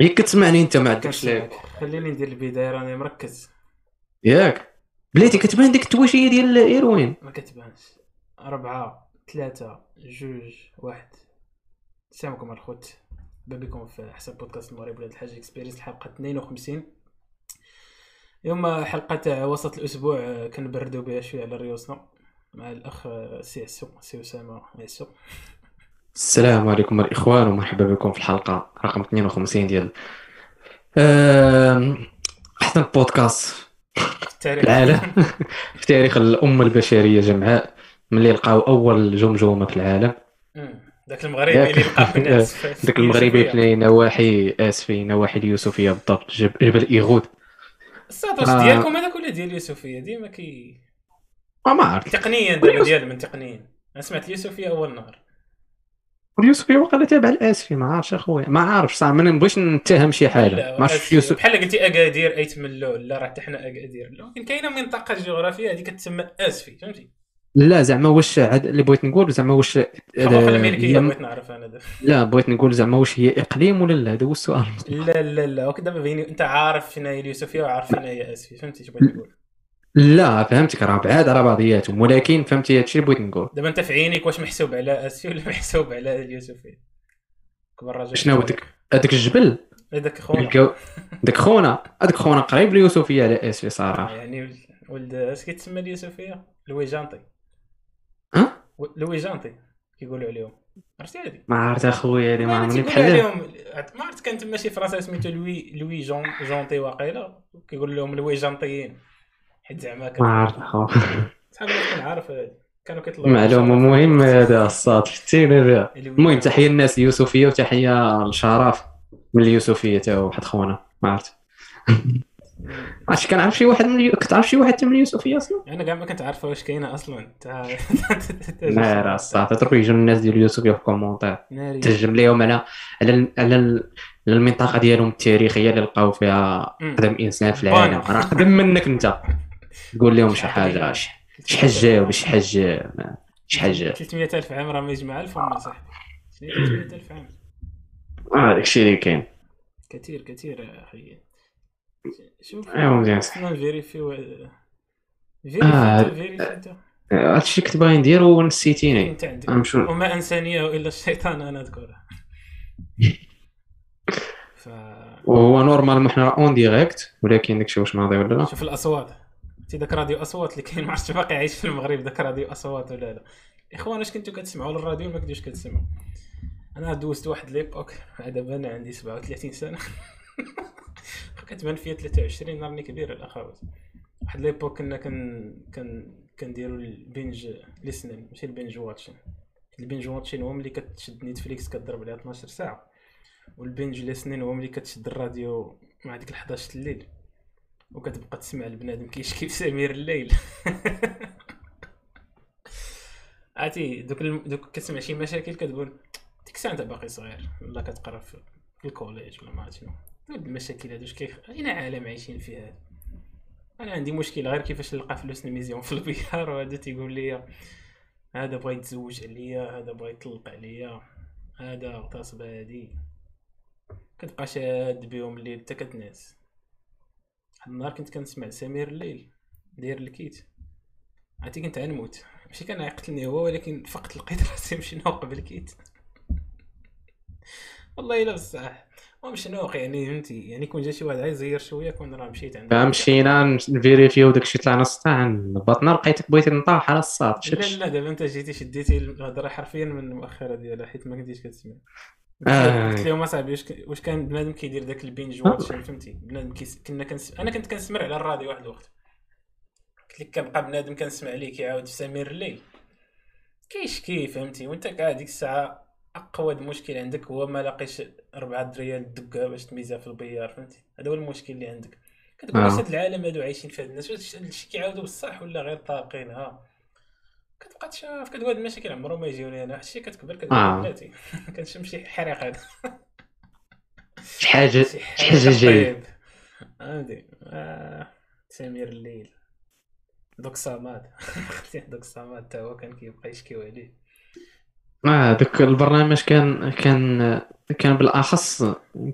هي كتسمعني انت ما عندكش خليني ندير البداية راني مركز. ياك. بلاتي كتبان ديك التواشة ديال الايروين ما كتبانش. أربعة ثلاثة جوج واحد. السلام عليكم الخوت بكم في احسن بودكاست المغرب ولاد الحاج Experience الحلقة 52 اليوم حلقة تاع وسط الأسبوع آه، كنبردوا بها شوية على ريوسنا مع الأخ آه، سي عسو سي أسامة عسو. السلام عليكم الاخوان ومرحبا بكم في الحلقة رقم 52 ديال آم، احسن بودكاست في التاريخ. العالم في تاريخ الأمة البشرية جمعاء ملي لقاو أول جمجمة في العالم. مم. داك المغربي اللي لقى في الناس في- في ذاك المغربي. في نواحي آسفي نواحي اليوسفية بالضبط جب- جبل إيغود. الصاد واش آه. ديالكم هذاك ولا ديال اليوسفية ديما كي ما ما عرفت. تقنيا دابا ديال من تقنيا. أنا سمعت اليوسفية أول نهار اليوسفيه وقال تابع الاسفي ما عرفتش اخويا ما عارفش صح ما نبغيش نتهم شي حاجة ما عرفتش. يوسف. بحال قلتي اكادير اي تملو لا راه حتى حنا اكادير ولكن كاينة منطقة جغرافية هذه كتسمى آسفي فهمتي؟ لا زعما واش عاد اللي بغيت نقول زعما واش هي- بغيت نعرف أنا دابا لا بغيت نقول زعما واش هي إقليم ولا لا هذا هو السؤال. لا لا لا دابا بيني أنت عارف فين هي اليوسفية وعارف فين هي آسفي فهمتي اش بغيت نقول؟ لا فهمتك راه بعاد على بعضياتهم ولكن فهمتي هادشي اللي بغيت نقول. دابا انت في عينيك واش محسوب على اسفي ولا محسوب على اليوسفيه كبر راجل شنو هو داك هذاك الجبل؟ هذاك خونا. داك خونا. هذاك خونا قريب ليوسفية على اسفي صراحة. يعني ولد اش كيتسمى اليوسفية؟ Louis Gentil ها؟ Louis Gentil كيقولوا عليهم. عرفتي هذه ما عرفت اخويا هذه ما ما عمرني بحال عليهم ما عرفت كان تما شي فرنسا سميتو Louis Louis Gen Gentil واقيلا كيقول لهم Louis Gentil يين. حيت زعما ما عرفت اخو شحال من كنت عارف كانوا كيطلعوا معلومه مهمه هذا الصاد فتينا بها المهم تحية للناس اليوسفيه وتحية لشرف من اليوسفية تا هو واحد خونا. ما عرفت. عرفتي كنعرف شي واحد من. كتعرف شي واحد من اليوسفية أصلا؟ أنا كاع ما كنت عارفه واش كاينة أصلا. لا راه الصاد تروح الناس ديال اليوسفية في ال commentaire تهجم ليهم على على على ال- على المنطقة ديالهم التاريخية اللي لقاو فيها. اقدم إنسان في. العالم. راه اقدم منك أنت. قول لهم شي حاجة. شي حجة ولا شي حجة شي حاجة. 300 ألف عام راه ما يجمع ألف وما صاحبي 300 ألف عام آه داك الشيء اللي كاين. كثير كثير أخي. شوف أيوا مزيان. خصنا نvérifiيو آه. vérifie أنت هادشي كنت باغي ندير ونسيتيني وما أنسانيه إلا الشيطان أنا أذكره ف وهو normal حنا en direct ولكن داكشي واش ناضي ولا لا. شوف الأصوات. تي ذاك راديو أصوات اللي كاين ما عرفتش باقي عايش في المغرب ذاك راديو أصوات ولا لا. إخوان واش كنتو كتسمعوا للراديو ما كنتوش كتسمعوا؟ أنا دوزت واحد l'époque دابا أنا عندي 37 سنة. كتبان فيا 23 راني كبير الأخوات. واحد l'époque كنا كن كن كنديروا ال binge listening ماشي ال binge watching. ال binge watching هو ملي كتشد Netflix كضرب عليها 12 ساعة. وال binge listening هو ملي كتشد الراديو مع ديك ال 11 الليل. وكتبقى تسمع البنادم كيشكي في سمير الليل. عرفتي دوك الم... دوك كتسمع شي مشاكل كتقول ديك الساعة انت باقي صغير ولا كتقرا في ال collège ولا ما عرفت شنو. هاد المشاكل هادو اش كيخ أين عالم عايشين فيه هذا أنا عندي مشكل غير كيفاش نلقى فلوس نميزيهم في البيار وهذا تيقول لي هذا بغا يتزوج عليا هذا بغا يطلق عليا هذا اغتصب هادي. كتبقى شاد بهم الليل حتى كتنعس واحد النهار كنت كنسمع سمير الليل داير الكيت. عرفتي كنت غنموت. ماشي كان يقتلني هو ولكن فقط لقيت راسي مشنوق بالكيت والله إلا بصح. ومشنوق يعني فهمتي؟ يعني كون جا شي واحد عايز يزير شوية كون راه مشيت عند فمشينا نفيريفيو داكشي طلع نص ساعه نبطنا لقيتك بغيتي نطاح على الصاد. لا لا دابا أنت جيتي شديتي الهضرة حرفيا من المؤخره ديالها حيت ما كنتيش كتسمع. قلت لهم اصاحبي واش كان بنادم كيدير داك ال binge watching فهمتي؟ بنادم كيس... كنا كنس... أنا كنت كنسمر على الراديو واحد الوقت. قلت لك كنبقى بنادم كنسمع ليه كيعاود في سمير الليل. كيشكي فهمتي؟ وانت كاع ديك الساعة أقوى مشكل عندك هو ما لاقيش أربعة دريال الدقه باش تميزها في البيار فهمتي؟ هذا هو المشكل اللي عندك. كتقول آه. واش هاد العالم هادو عايشين في هاد الناس واش هادشي كيعاودوا بصح ولا غير طاقين؟ ها كتبقى تشاف كتقول هاد المشاكل عمرهم ما يجيوني أنا. واحد الشيء كتكبر كتقول آه. بلاتي كنشم شي حريق هذا شي حاجة شي حاجة فهمتي آه، سمير الليل. دوك صماد دوك صماد تا هو كان كيبقى يشكيو عليه آه دوك البرنامج كان كان كان بالأخص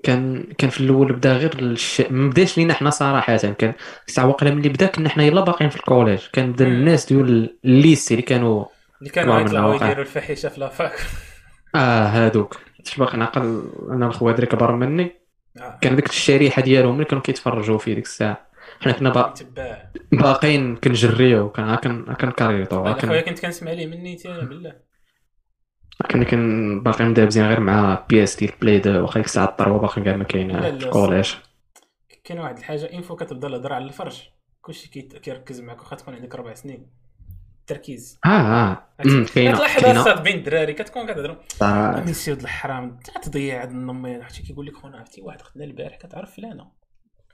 كان كان في الأول بدا غير الش... ما بداش لينا حنا صراحة كان ساعه وقيلا ملي بدا كنا حنا يلا باقيين في ال collège. كان بدا. الناس ديال ال lycée اللي كانوا اللي كانوا كبار يطلعوا. يديروا الفحيشة في la fac. آه هادوك. باقي نعقل أنا الخوات اللي كبر مني. آه. كان ديك الشريحة ديالهم اللي كانوا كيتفرجوا في ديك الساعة. حنا كنا با... باقيين كنجريو كان كنكريطو أنا خويا كنت كنسمع ليه من نيتي أنا بالله. كنا كن باقي مدابزين غير مع بياس ديال بلاي 2 واخا ديك الساعة الطروه باقي كاع ما كاين الكوليج كاين واحد الحاجة إنفو كتبدا الهضره على الفرج كلشي كيركز معاك واخا تكون عندك ربع سنين. التركيز آه آه. أمم، كاينة الصاد بين الدراري كتكون كتهضروا صراحة. من سيد الحرام؟ انت تضيع هاد النمير حتى كيقول لك خونا عرفتي واحد خدنا البارح كتعرف فلانة.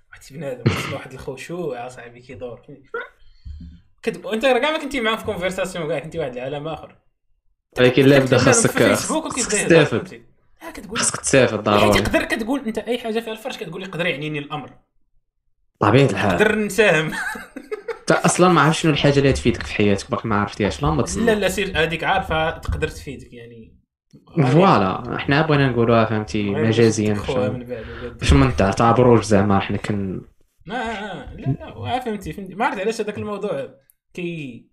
واحد بنادم واحد الخشوع صاحبي كيدور. كت... وانت كاع ما كنتي معاه في conversation كاع كنتي واحد العالم آخر. ولكن لا بدا خاصك تستافد خاصك تستافد حيت ضروري. تقدر كتقول أنت أي حاجة فيها الفرش كتقول يقدر يعنيني الأمر. طبيعة الحال. نقدر نساهم. انت أصلا ما عرفت شنو الحاجة اللي تفيدك في حياتك باقي ما عرفتيهاش لا ما لا لا سير هذيك عارفة تقدر تفيدك يعني. voilà. حنا بغينا نقولوها فهمتي؟ مجازيا باش ما نتعتبروش زعما حنا كن آه آه لا لا واه فهمتي فهمتي. ما عرفت علاش هذاك الموضوع كي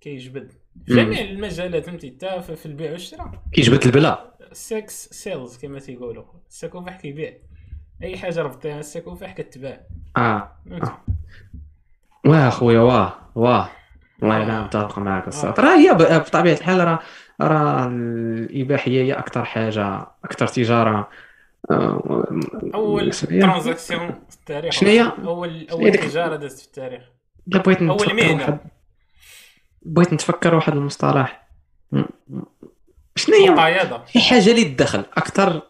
كيجبد. جميع المجالات فهمتي؟ حتى في البيع والشراء. كيجبد البلا ال sex sells كما تيقولوا. السكوفح كيبيع. أي حاجة ربطيها السكوفح كتباع. آه. فهمتي؟ واه خويا واه واه. والله آه. الا متفق معك الصوت راه هي بطبيعة الحال راه راه الإباحية هي أكثر حاجة أكثر تجارة. آه، أول transaction في التاريخ. شنو هي؟ أول اول تجارة دازت في التاريخ. بغيت مهنة. واحد بغيت نتفكر واحد المصطلح. شنو هي؟ مقايضه شي حاجة اللي تدخل. أكثر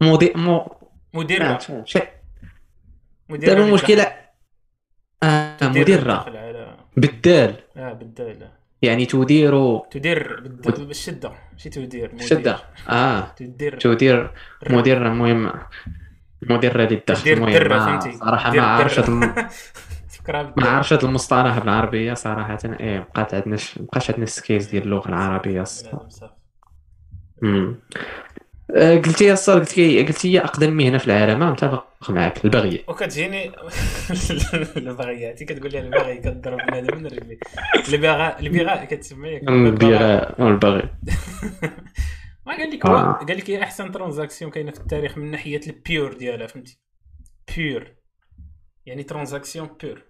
مودي مو مديرة. شي مديرة دابا المشكلة. آه على بالدال. آه يعني تدير تدير بالشدة. ماشي تدير مدير. شدة. آه. تدير. تدير مدير المهم مدير المهم ما- فهمتي؟ صراحة ما عارفش فكرة ما هاد المصطلح بالعربيه صراحة إيه بقات عندنا ش- مبقاش عندنا السكيلز ديال اللغة العربية. مم. آه، قلتي يا الصال قلت لي قلت لي أقدم مهنة في العالم متفق معك البغي وكتجيني البغياتي كتقول لي البغي كضرب بنادم من رجلي البغاء البغاء كتسمى ياك؟ البغاء والبغي ما قال لك آه. قال لك هي أحسن transaction كاينة في التاريخ من ناحية ال pure ديالها فهمتي pure يعني transaction pure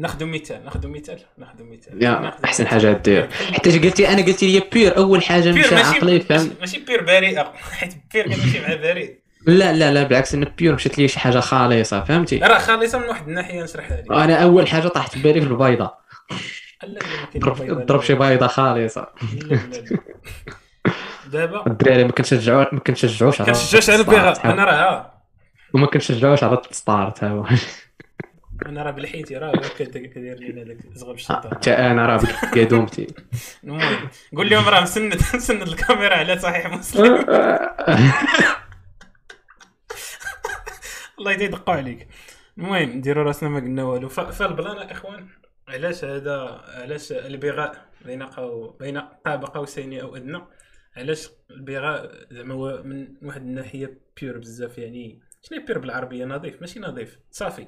ناخذ مثال ناخذ مثال ناخذ مثال. أحسن. حاجة دير حتى قلتي أنا قلت لي pure أول حاجة مشى عقلي فهم ماشي pure بريئه حيت pure كتمشي مع بريء لا لا لا بالعكس ان pure مشات لي شي حاجة خالصة فهمتي؟ راه خالصة من واحد الناحية نشرحها لك. أنا أول حاجة طاحت في بالي في البيضة. ضرب شي. بيضة خالصة. دابا؟ الدراري ما كنشجعوش ما كنشجعوش على كنشجعش على البغاء أنا راه. وما كنشجعوش على التسطار تا هو أنا راه بالحيتي راه كدير كدير لينا داك زغب الشيطان. حتى أنا راه بقدومتي المهم قول لهم راه مسند مسند الكاميرا على صحيح مسلم. الله يدقوا عليك. المهم نديروا راسنا ما قلنا والو. فال plan إخوان علاش هذا علاش البغاء بين قو بين قاب قوسين أو أدنى؟ علاش البغاء زعما هو من واحد الناحية pure بزاف يعني شنو pure بالعربية؟ نظيف ماشي نظيف صافي.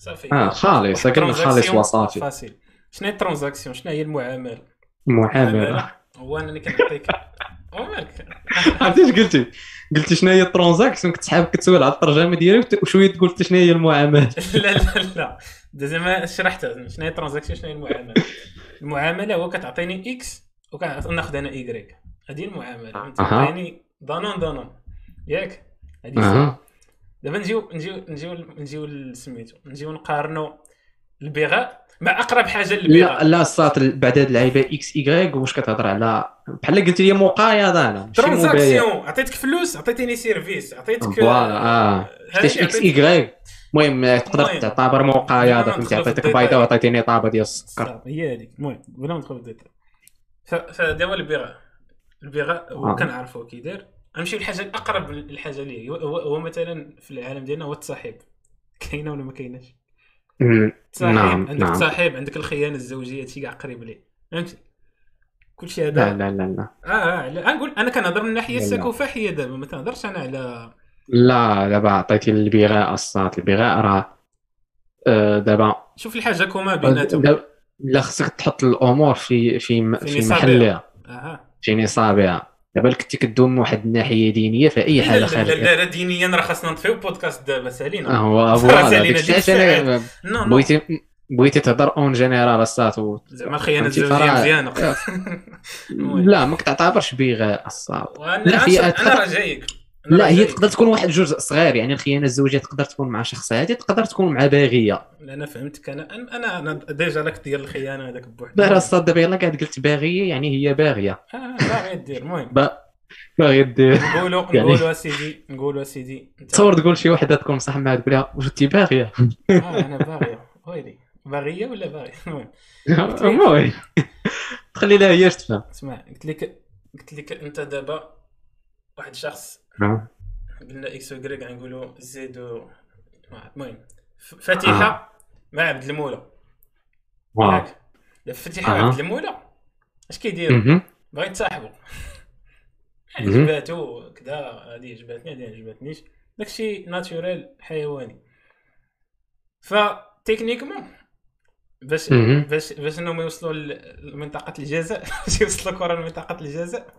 صافي. آه خالص قلنا خالص وصافي facile. شنو هي ال transaction؟ شنو هي المعامله معامله هو انني كنعطيك. أو مالك عرفتي اش قلتي؟ قلتي شنو هي ال transaction؟ كنت حاب كتسول على الترجمه ديالك وشوية قلت شنو هي المعاملات لا لا لا. زعما شرحتها شنو هي ال transaction؟ شنو هي المعامله المعاملة هو كتعطيني x وكناخذ أنا ايكغيك هذه المعامله أها. تعطيني ضنون ضنون ياك؟ هذه دابا نجيو نجيو نجيو نجيو سميتو نجيو نقارنوا البغاء مع أقرب حاجة لا للبغاء لا صات بعد هاد اللعيبة x i grec واش كتهضر على بحال قلت لي مقايضه أنا transaction عطيتك فلوس عطيتيني service عطيتك voilà آه. حيتاش هذه x عطيتك- ايكغيك المهم تقدر. تعتبر مقايضه فهمتي؟ عطيتك. بيضه وعطيتيني طابة ديال السكر. هي هذيك. المهم بلا ندخل في الديتاي فدابا البغاء البغاء هو آه. كنعرفو كي داير غنمشيو للحاجه الاقرب للحاجة ليه هو, مثلا في العالم ديالنا هو التصاحب. كاينة ولا ما كايناش؟ تصاحب. نعم عندك نعم. تصاحب عندك الخيانة الزوجية هادشي كاع قريب ليه. فهمتي كلشي هذا لا لا لا آه آه لا. نقول أنا كنهضر من الناحيه. السكوفاحيه دابا. ما كنهضرش أنا على لا دابا عطيتي البغاء الصاد البغاء راه آه، دابا شوف الحاجة commun بيناتهم. لا خصك تحط الأمور في في في. محلها. أها. في نصابها. دابا كنتي كدوي من واحد الناحية دينية فاي حاجة لا, خارجه لا, لا دينيا راه خاصنا نطفيو بودكاست دابا سالينا. هو صراحة voilà بغيتي بغيتي تهضر en général الصات و... زعما الخيانه؟ الزوجيه مزيانة. لا ما كتعتبرش لا، هي أنا راه جايك. لا راه هي. تقدر تكون واحد الجزء صغير يعني الخيانة الزوجية تقدر تكون مع شخص عادي تقدر تكون مع باغية. لا، أنا فهمتك. أنا أنا أنا déjà راك ديال الخيانة هذاك بوحدك دايره الصاد دابا يلاه قاعد قلت باغية يعني هي باغية. آه باغي دير المهم. با- باغيه دير نقولوا يعني- نقولوا اسيدي نقولوا اسيدي تصور تقول شي وحدة تكون صح معاها تقول لها واش انت باغية؟ آه أنا باغية. ويلي. باغية ولا باغي المهم. المهم. تخلي لها هي تفهم اسمع قلت لك قلت لك أنت دابا واحد الشخص قلنا X و Y غنقولوا زيد و المهم ف- فاتحه مع عبد المولى. wow دابا فاتحه مع أها. عبد المولى؟ اش كيديروا؟ مهم. باغي يتصاحبوا يعني مهم. جباتو كذا هذه عجباتني ما عجباتنيش داكشي naturel حيواني. ف techniquement باش مهم. باش باش إنهم يوصلوا لمنطقة الجزاء. باش يوصلوا كرة لمنطقة الجزاء.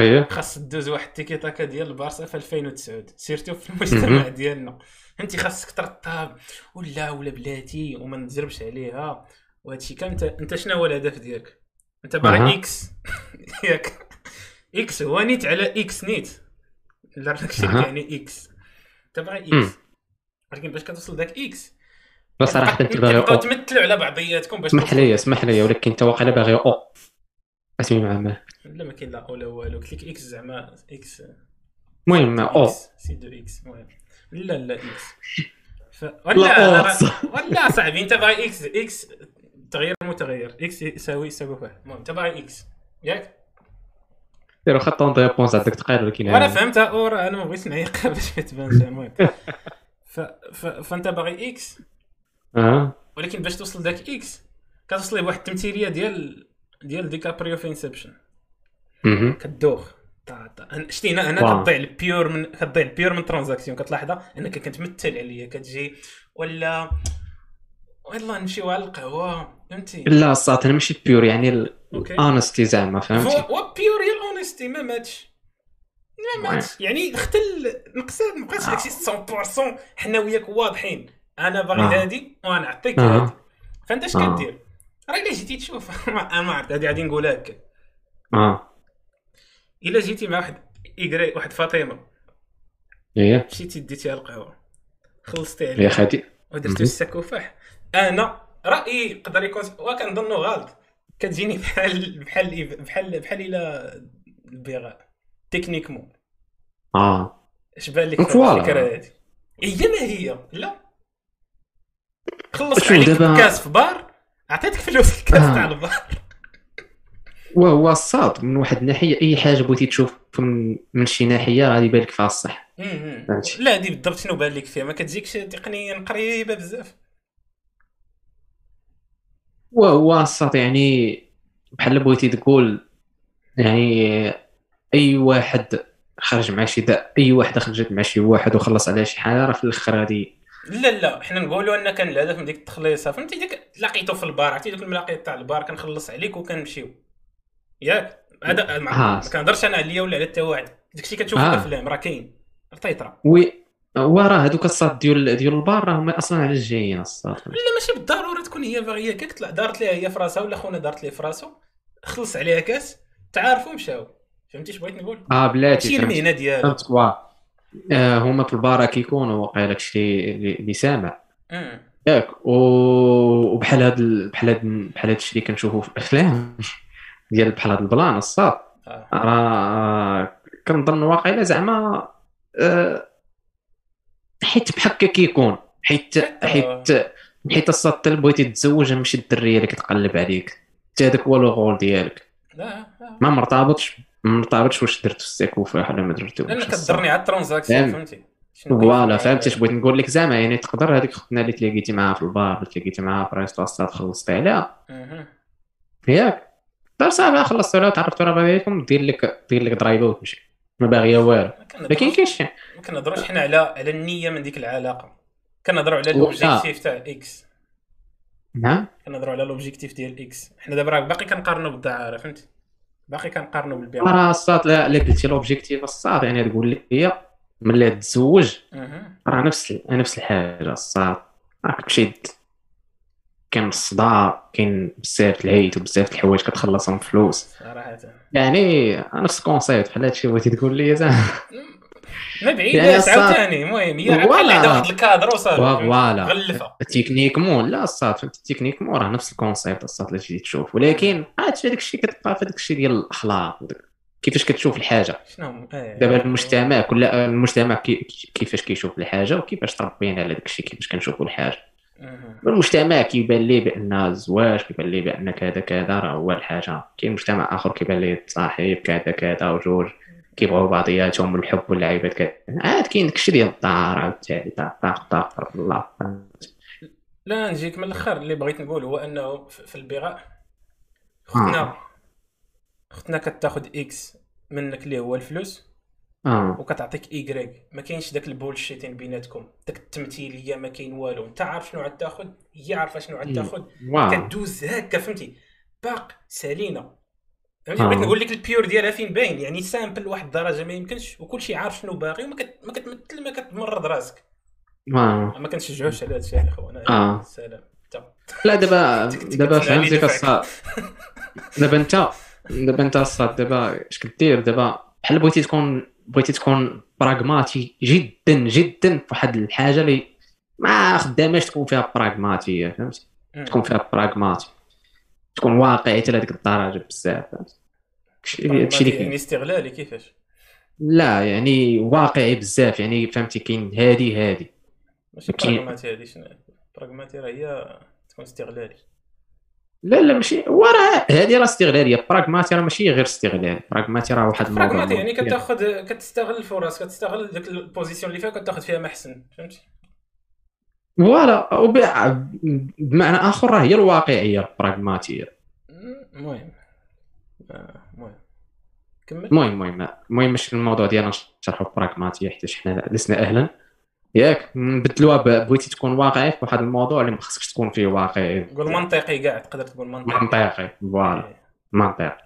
اييه خاص دوز واحد التيكي تاكا ديال البارسا في 2009 surtout في المجتمع. ديالنا. انت خاصك ترطب ولا ولا بلاتي وما نتجربش عليها. وهادشي كامل. انت انت شنو هو الهدف ديالك؟ انت باغي. X ياك. إكس هو نيت على إكس نيت. لا أها. يعني إكس انت باغي. إكس ولكن باش كتوصل داك إكس بس صراحة انت باغي تمثلوا على بعضياتكم باش اسمح. لي اسمح لي ولكن انت واقيلا باغي أو. اسمي مع ما. لا ما كاين لا أو لا والو. لك إكس زعما إكس. المهم أو. إكس، سي دو إكس. المهم. لا لا إكس. ف... لا، ولا ولا صاحبي أنت باغي إكس إكس تغيير متغير إكس يساوي يساوي فيه المهم أنت باغي إكس. ياك؟ ديروا خط اون ريبونس عندك تقرير ولكن وأنا فهمتها. أور أنا ما بغيتش نعيق باش ما تبانش. المهم. ف... ف... فأنت باغي إكس. أه. ولكن باش توصل داك إكس كتوصل لواحد التمثيلية ديال ديال ديكابريو في انسبشن. كدوخ. شتي هنا هنا. كتضيع البيور من كتضيع البيور من ترانزاكسيون كتلاحظها؟ أنك كتمثل عليا كتجي. ولا والله نمشيو على القهوة. فهمتي؟ لا الصات أنا ماشي pure يعني ال honesty زعما فهمتي؟ هو pure هي ال honesty ما ماتش. ما ماتش. يعني اختل نقص ما بقاش داكشي 100% حنا وياك واضحين. أنا باغي آه. هادي وأنا نعطيك آه. هادي. فانت اش آه. كدير؟ راه الا جيتي تشوف ما ما عرفت هادي غادي نقولها هكا. آه. إلا جيتي مع واحد Y واحد فاطمة. إيه. مشيتي ديتيها القهوة. خلصتي يا عليها خدي ودرتي مهم. السكوفاح أنا رأيي يقدر يكون وكنظنوا غلط. كتجيني بحال بحال بحال بحال إلى البغاء تكنيكمون آه. اش بان لك. الفكرة هذه؟ هي ما هي؟ لا. خلصت عليك دابا- كاس في بار. عطيتك فلوس الكاس آه. تاع البار وهو الصاد من واحد الناحية أي حاجة بغيتي تشوف من, من شي ناحية غادي يبان لك فيها الصح. لا هذه بالضبط شنو بان لك فيها. ما كتجيكش تقنيا قريبة بزاف. وهو الصاد يعني بحال بغيتي تقول يعني أي واحد خرج مع شي دا أي واحدة خرجت مع شي واحد وخلص على شي حاجة راه في الآخر غادي لا لا حنا نقولوا أن كان الهدف من ديك التخليصه فهمتي؟ ديك لقيتو في البار عرفتي؟ دوك الملاقيات تاع البار كنخلص عليك وكنمشيو. ياك؟ هذا ما كنهضرش أنا عليا ولا على حتى واحد. داكشي كتشوف. في الأفلام راه كاين. راه. تيطرا oui وراه هذوك الصاد ديال ديال البار راهم أصلا على الجايين الصاد. لا ماشي بالضرورة تكون هي باغيه كاك طلع دارت ليها هي في راسها ولا خونا دارت ليه في راسو. خلص عليها كاس. تعارفوا مشاو. فهمتي اش بغيت نقول؟ آه بلاتي ماشي. المهنة آه هما في البار كيكونوا واقيلا داكشي اللي سامع أمم. ياك وبحال هاد ال- بحال هاد بحال هاد الشيء اللي كنشوفو في الأفلام ديال بحال هاد ال plan الصاد آه. راه كنظن واقيلا زعما آه، حيت بحال هكا كيكون حيت حيت حيت الصاد حتى بغيتي تتزوج ماشي الدرية اللي كتقلب عليك حتى هذاك هو le goal ديالك آه. ما مرتبطش ما مرتبطش واش درت السيكوفا ولا ما درتوش. لأن. كضرني على ال transaction فهم. فهمتي. voilà في فهمتي اش. بغيت نقول لك؟ زعما يعني تقدر هذيك اختنا اللي تلاقيتي معاها في البار اللي تلاقيتي معاها في resto الصاد خلصتي عليها. ياك. دار صافي خلصتوا عليها وتعرفتوا على بعضياتكم دير لك دير لك ضريبه وتمشي ما باغيه والو. ما شي. ما كنهضروش. حنا على على النية من ديك العلاقة. كنهضروا على ال objectif تاع X نعم. كنهضروا على ال objectif ديال X حنا دابا راه باقي كنقارنوا بالدعارة فهمتي؟ باقي كنقارنوا بالبيع راه الصاد لا قلتي l'objectif الصاد يعني تقول لي ملي تتزوج أها. راه نفس نفس الحاجة الصاد راك تمشي كاين الصداع كاين بزاف د العيد وبزاف الحوايج كتخلصهم فلوس. صراحة. يعني نفس ال concept بحال هادشي بغيتي تقول لي زعما. ما يعني بعيداش الصاد- عاوتاني المهم هي. عندها واحد الكادر فهمتي؟ voilà. techniquement لا الصاد فهمت techniquement راه نفس ال concept الصاد اللي تجي تشوف ولكن هادشي داك الشيء كتبقى في داك الشيء ديال الأخلاق كيفاش كتشوف الحاجة شنو؟ آه. دابا المجتمع كل المجتمع كي- كيفاش كيشوف الحاجة وكيفاش تربينا على داك الشيء كيفاش كنشوفوا الحاجة. المجتمع كيبان ليه بأن الزواج كيبان ليه بأن كذا كذا راه هو الحاجة كاين مجتمع آخر كيبان ليه التصاحب كذا كذا وجوج كيبغيو بعضياتهم والحب واللعيبات كذا. عاد كاين داكشي ديال الدار عاوتاني. طاق طاق طاق الله. لا نجيك من الأخر. اللي بغيت نقول هو أنه في البغاء اختنا اختنا كتاخذ X منك اللي هو الفلوس آه. وكتعطيك Y ما كاينش داك ال bullshitting بيناتكم. داك التمثيليه ما كاين والو. انت عارف شنو عاد تاخذ هي عارفة شنو عاد تاخذ كدوز هكا فهمتي؟ باق سالينا فهمتي آه. بغيت نقول لك ال pure ديالها فين باين يعني simple لواحد الدرجة ما يمكنش وكل شيء عارف شنو باغي وما كت... ما كتمثل ما كتمرض راسك wow ما كنشجعوش على هذا الشيء يا اخوانا آه. سلام لا دابا دابا فهمتي. كالصاد دابا انت دابا انت الصاد دابا اش كدير دابا بحال بغيتي تكون بغيتي تكون براغماتي جدا جدا في واحد الحاجة اللي ما خداماش تكون فيها براغماتيه فهمتي. تكون فيها براغماتي تكون واقعي حتى لهذيك الدرجه بزاف. داكشي اللي يعني استغلالي كيفاش؟ لا يعني واقعي بزاف يعني فهمتي كاين هادي هادي. ماشي. براغماتي هذه شنو؟ براغماتي راه هي تكون استغلالي لا لا ماشي هو راه هادي راه استغلاليه براغماتي راه ماشي غير استغلال. براغماتي راه واحد الموضوع براغماتي يعني. كتاخذ كتستغل الفرص كتستغل ديك la position اللي فيها كتاخذ فيها ما احسن فهمتي؟ voilà بمعنى آخر راه هي الواقعية البراغماتيه مم، المهم. آه، المهم. كمل. المهم المهم المهم ماشي الموضوع ديالنا نشرحوا البراغماتيه حيت حنا لسنا أهلا. ياك نبدلوها بغيتي تكون واقعي في واحد الموضوع اللي ما خصكش تكون فيه واقعي. قول منطقي كاع تقدر تقول منطقي. منطقي voilà. إيه. منطقي.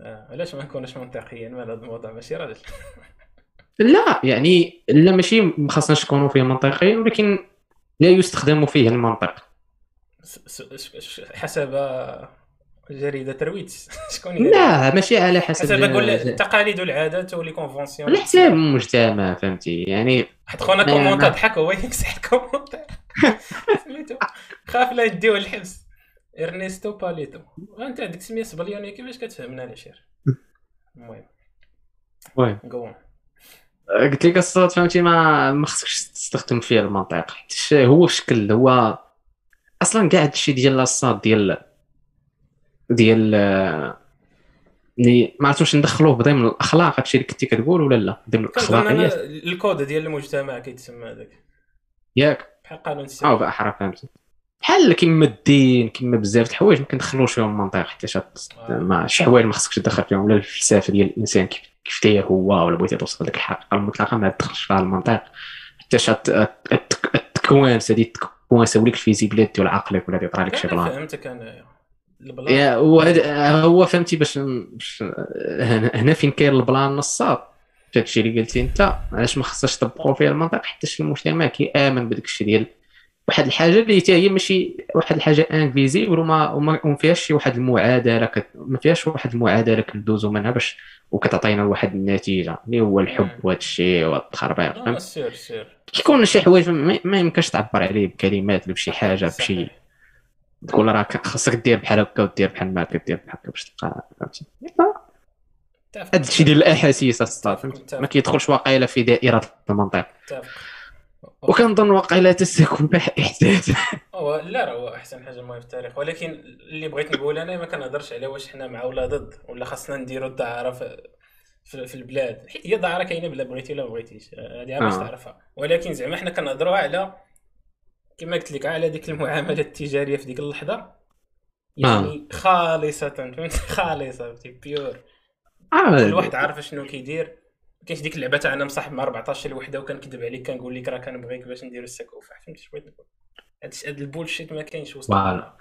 آه، علاش ما نكونش منطقيا مال هذا الموضوع؟ ماشي راجل. لا يعني لا ماشي ما خصناش نكونوا فيه منطقيين ولكن لا يستخدم فيه المنطق. حسب جريدة رويتس شكون؟ لا ماشي على حسب حسب قول ج- التقاليد والعادات ولي conventions على حساب المجتمع فهمتي؟ يعني حط خونا ما- ضحك هو يمسح الكومونتير؟ سميتو. خاف لا يديو الحبس. إرنيستو باليتو. أنت عندك سمية سبليونيه كيفاش كتفهمنا العشير المهم. المهم قوم قلت لك الصوت فهمتي؟ ما ما خصكش تستخدم فيه المنطق. حيت هو شكل هو أصلا كاع هادشي ديال الصاد ديال ديال آه، اللي ما عرفتش ندخلوه ضمن الأخلاق هادشي اللي كنتي كتقول ولا لا؟ ضمن الاخلاقيات الكود ديال المجتمع كيتسمى هذاك. ياك. بحال قانون أو السياسي باحرى فهمتي بحال كيما الدين كيما بزاف د الحوايج ما كندخلوش فيهم المنطق حتى شات ما شي حوايج ما خصكش تدخل فيهم ولا الفلسفة ديال الإنسان كيف كيف هو ولا بغيتي توصل لك الحقيقة المطلقة ما تدخلش فيها المنطق حتى التكوانسة ديال التكوانسة وليك الفيزيبيليتي ديال عقلك ولا تيطرى لك شي بلان. فهمتك أنا البلان يا هو فهمتي باش باش- هنا فين كاين البلان نصاب هادشي اللي قلتي انت علاش ما خصهاش تطبقوا فيها المنطق؟ حتى شي المجتمع كيامن بداك الشيء ديال واحد الحاجة اللي حتى هي ماشي واحد الحاجة انفيزيبل وما وما فيهاش شي واحد المعادلة كت... ما فيهاش واحد المعادلة كندوزو منها باش وكتعطينا واحد النتيجة اللي هو الحب. وهذا الشيء والتخربيق فهمت؟ سير سير. كيكون شي حوايج ما يمكنش تعبر عليه بكلمات ولا بشي حاجة بشي. تقول راه خاصك دير بحال هكا ودير بحال ما هكا دير بحال هكا باش تبقى فهمتي. هذا الشيء ديال الأحاسيس فهمت. ما كيدخلش واقيلا في دائرة المنطق. وكنظن واقيلا تستكون بها إحساس. هو لا راه هو أحسن حاجة المهم في التاريخ. ولكن اللي بغيت نقول أنا ما كنهضرش على واش حنا مع ولا ضد ولا خاصنا نديروا الدعارة في في, البلاد. حيت هي الدعارة كاينة بلا بغيتي ولا ما بغيتيش. هذه باش آه. تعرفها. ولكن زعما حنا كنهضروا على كما قلت لك على ديك المعاملة التجارية في ديك اللحظة. يعني خالصة فهمتي خالصة فهمتي؟ pure آه، كل واحد عارف شنو كيدير. كاينش ديك اللعبة تاع أنا مصاحب مع 14 وحده وكنكذب عليك كنقول لك راه كنبغيك باش نديرو السكوفة فهمتي؟ شوية نقول؟ هاد ال bullshit ما كاينش وسط voilà.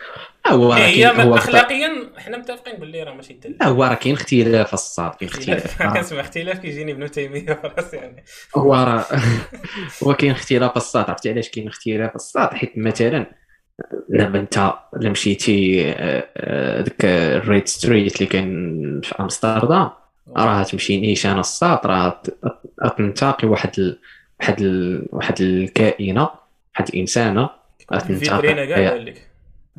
آه، هو راه هي ما- اخلاقيا حنا متفقين باللي راه ماشي لا هو راه كاين اختلاف الصاد كاين اختلاف. آه. كنسمع اختلاف كيجيني ابن تيمية في راسي يعني. هو راه هو كاين اختلاف الصاد عرفتي علاش كاين اختلاف الصاد؟ حيت مثلا لما انت الا مشيتي آه، آه، ديك ال red street اللي كاين في أمستردام راه تمشي نيشان الصاد راه ت- تنتقي واحد ال... واحد ال... واحد الكائنة واحد الإنسانة vitrina كاع تنتقي قال لك.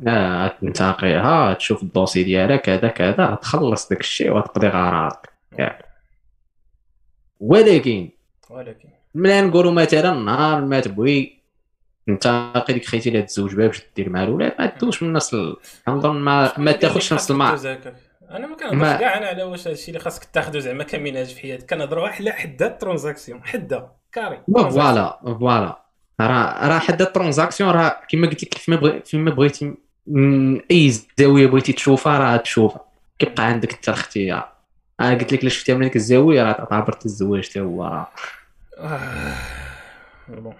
آه، تنتقيها تشوف le dossier ديالها كذا كذا تخلص داك الشيء وتقضي غرضك. ياك. ولكن ولكن. ملي نقولوا مثلا نهار ما تبغي تنتقي ديك خيتي اللي تزوج بها باش دير مع الولاد ما تدوش من نفس كنظن ما ما تاخذش نفس الماء هكاك. أنا ما كنهضرش كاع أنا على واش هادشي اللي خاصك تاخذو زعما كمنهج في حياتك. كنهضروا على حدا la transaction حدا carré. voilà voilà راه راه حدا la transaction راه كما قلت لك فيما بغي فيما بغيتي من أي زاوية بغيتي تشوفها راه تشوفها. كيبقى عندك أنت الاختيار. أنا قلت لك لا شفتيها من ديك الزاوية راه تعتبر الزواج حتى هو. راه آه، bon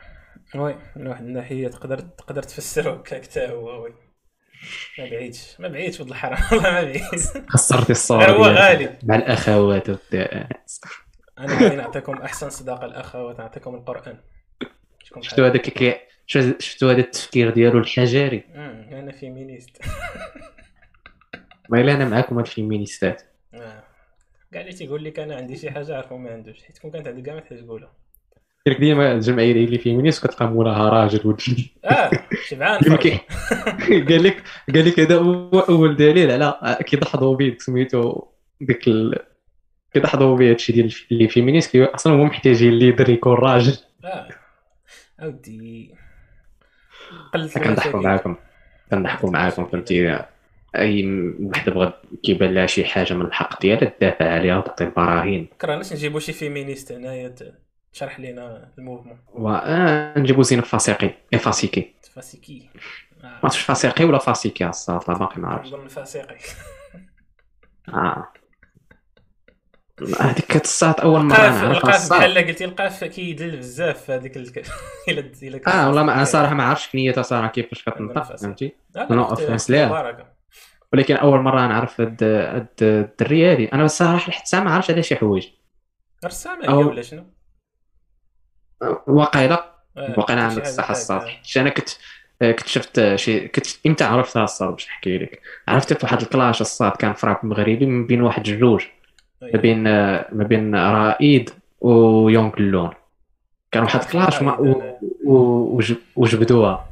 oui من واحد الناحية تقدر تقدر تفسر هكاك حتى هو oui. ما بعيدش ما بعيدش ولد الحرام والله ما بعيد. خسرتي الصور غير هو غالي. مع الأخوات أنا غادي نعطيكم أحسن صداقة الأخوات نعطيكم القرآن. شفتوا هذاك كي شفتوا هذا التفكير ديالو الحجري؟ امم أنا فيمينيست ما الا أنا معاكم هاد الفيمينيستات. آه. كاع اللي تيقول لك أنا عندي شي حاجة عارفة ما عندوش حيت كون كانت عندك كاع ما تحتاج تقولها. لك ديما الجمعية اللي فيمينيست كتلقى مولاها راجل وجدي آه شبعان قال لك قال لك هذا هو أول دليل على كيضحضوا به سميتو ديك ال... كيضحضوا به هادشي ديال اللي فيمينيست أصلا هو محتاجين ليدر يكون راجل. آه. أودي. قلت كنضحكوا معاكم. كنضحكوا معاكم فهمتي؟ أي وحدة بغات كيبان لها شي حاجة من الحق ديالها تدافع عليها وتعطي البراهين. كرهناش نجيبو شي فيمينيست هنايا تشرح لنا الموفمون. ونجيبو زين فاسيقي اي فاسيكي فاسيكي ما آه. عرفتش فاسيقي ولا فاسيكي الصراحه باقي ما عرفتش. نظن فاسيقي آه. هذيك الصات أول مرة القاف بحال قلتي القاف كيدل بزاف هذيك الك... إلا آه والله ما أنا صراحة ما عرفتش نيتها صراحة كيفاش كتنطق فاسيق. فهمتي كنت- ناس ليها. ولكن أول مرة نعرف هاد هاد الدريه هادي أنا الصراحه حتى ما عرفتش على شي حوايج رسامه هي ولا شنو؟ واقيلا آه، واقيلا عندك حاجة الصح هكا. الصاد حيت أنا كنت كنت شفت شي كنت إمتى عرفتها الصاد باش نحكي لك عرفتها في واحد الكلاش الصاد كان في راب مغربي من بين واحد جوج. ما بين ما بين رائد ويونغ لون. كان واحد و- وجب- وجبدوها.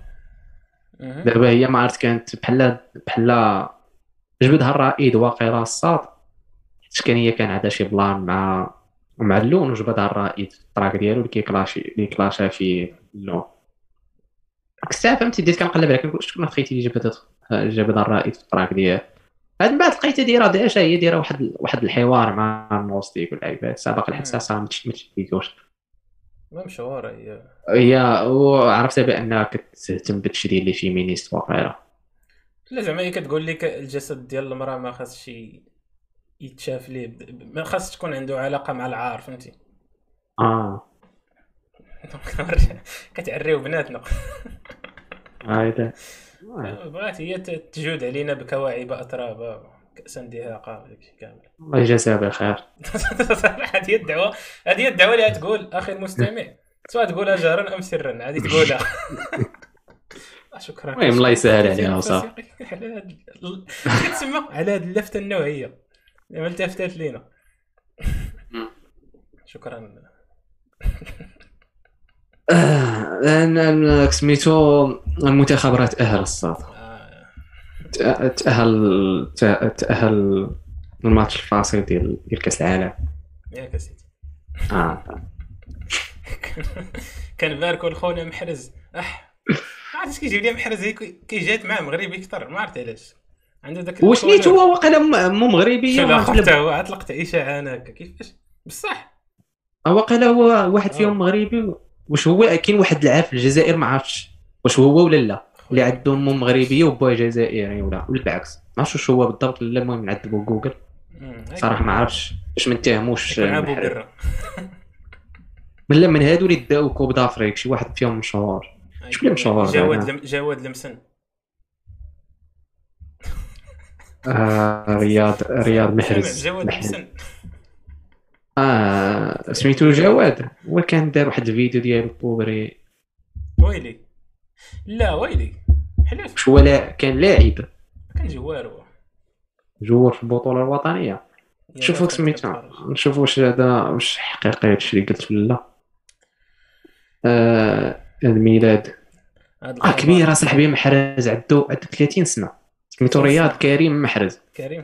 دابا هي ما عرفت كانت بحال بحال جبدها الرائد واقيلا الصاد حيت كان هي كان عندها شي بلان مع مع اللون وجبدها الرائد في الطراك ديالو اللي كيكلاشي اللي كلاشا في اللون. ديك الساعة فهمتي؟ بديت كنقلب عليها. كنقول شكون لقيتي اللي جبدها جبدها الرائد في ال track ديالو؟ من بعد لقيتها دايره déjà هي دايره واحد واحد الحوار مع النوستيك واللعيبات سابق الحساسه ما تش- ما تشبيكوش ما مشهوره هي هي وعرفتها بأنها كتهتم بداكشي ديال les féministes واقيلا لا زعما هي كتقول لك الجسد ديال المرأة ما خاصش يتشاف ليه ما خاص تكون عنده علاقة مع العار فهمتي؟ آه. كتعريو بناتنا. هذا بغات هي تجود علينا بكواعب اترابا كاسا دهاقه كامل. الله يجازيها بالخير هذه الدعوة هذه الدعوة اللي تقول أخي المستمع. سواء تقولها جهرا أم سرا عادي تقولها. آه، شكرا. المهم الله يسهل عليها وصافي. كتسمى على هاد اللفتة النوعية. لما التفتات لينا. شكرا. آه، أنا- أنا سميتو المنتخب راه تأهل الصاد آه، تاهل تأهل الماتش الفاصل ديال ديال كأس العالم. ياك سيدي آه. كان باركو خونا محرز. أح. ما عرفتش كيجيب لي محرز هيك كي جات معاه مغربي أكثر. ما عرفت علاش. عنده داك واش نيت هو واقيلا م- مو مغربي هو عاد طلقت اشاعه أنا كيفاش؟ بصح. واقيلا هو واحد آه. فيهم مغربي. واش هو كاين واحد اللعاب في الجزائر ما عرفتش واش هو ولا لا اللي عنده امه مغربية وبوه جزائري ولا ولا بالعكس. ما عرفتش واش هو بالضبط لا المهم نعذبوا جوجل. صراحة ما عرفتش باش ما نتهموش من من هادو اللي داو Coupe d'Afrique شي واحد فيهم مشهور. شكون اللي مشهور؟ جواد؟ لم... جواد لمسن. آه رياض رياض محرز. جواد محرز. لمسن آه سميتو جواد. هو كان دار واحد الفيديو ديالو بوبري ويلي. لا ويلي. حلف واش هو لا كان لاعب. كان جوار. هو جوار في البطولة الوطنية. راه سميتو. نشوفوا واش هذا واش حقيقي هادشي اللي قلت ولا لا. آه الميلاد. آه. كبير صاحبي محرز عنده عنده 30 سنة. سميتو 30 رياض كريم محرز. كريم.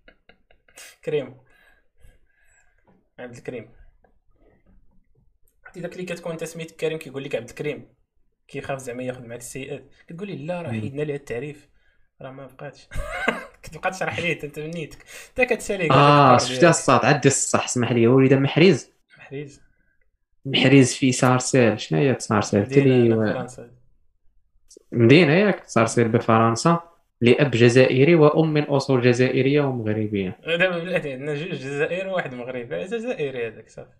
كريم. عبد الكريم. عرفتي داك اللي كتكون انت سميتك كريم كيقول لك عبد الكريم. كيخاف زعما ياخذ معك السيئات. كتقول لي لا راه. حيدنا ليه التعريف. راه ما بقاتش. كتبقى تشرح ليه انت من نيتك انت كتسالي آه شفتها الصاد؟ عدي الصح اسمح لي. وليد محرز. محريز محرز في سارسيل. شنو هي سارسيل؟ مدينة ياك سارسيل بفرنسا. لأب جزائري وأم من أصول جزائرية ومغربية. دابا بلاتي عندنا جوج جزائر وواحد مغربي جزائري هذاك صافي.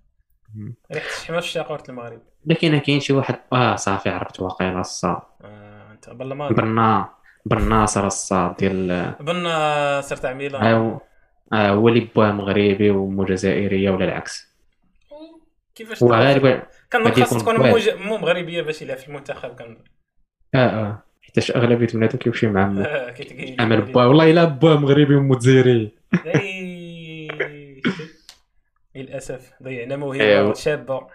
مم. ريحة الشحمة في الشاقورة المغرب. لكن كاين شي واحد آه صافي عرفت واقيلا الصاد. آه أنت بالماضي برنا بالناصر الصاد ديال صرت تاع ميلان. آه هو اللي بواه مغربي ومو جزائرية ولا العكس. كيفاش هو تعرف؟ غالبا كان غادي خاص تكون. مو مغربية باش يلعب في المنتخب كان آه آه. حيتاش أغلبية ولادو كيمشي مع آه، عمل بواه والله إلا بواه مغربي إي. للأسف. ضيعنا موهبة أيوا. شابة.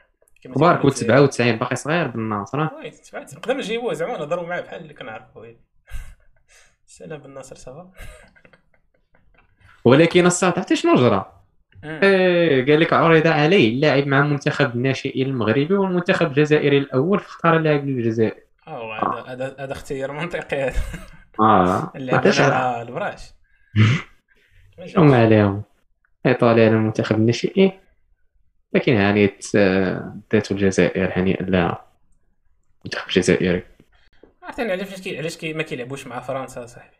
تقول و 97 باقي صغير بالناصر آه. نقدر نجيبوه زعما نهضروا معاه بحال اللي كنعرفو سلام بن ناصر صافا. ولكن الصاد عرفتي شنو جرى؟ إيه، قال لك عرض عليه اللاعب مع منتخب الناشئين المغربي والمنتخب الجزائري الأول فاختار اللاعب للجزائر آه هذا هذا هذا اختيار منطقي هذا. آه مع البراش هم عليهم. إيطاليا على المنتخب الناشئين لكن هانيت آه، داتو الجزائر هنيئا لها المنتخب الجزائري عرفتني علاش كي علاش كي ما كيلعبوش مع فرنسا صاحبي؟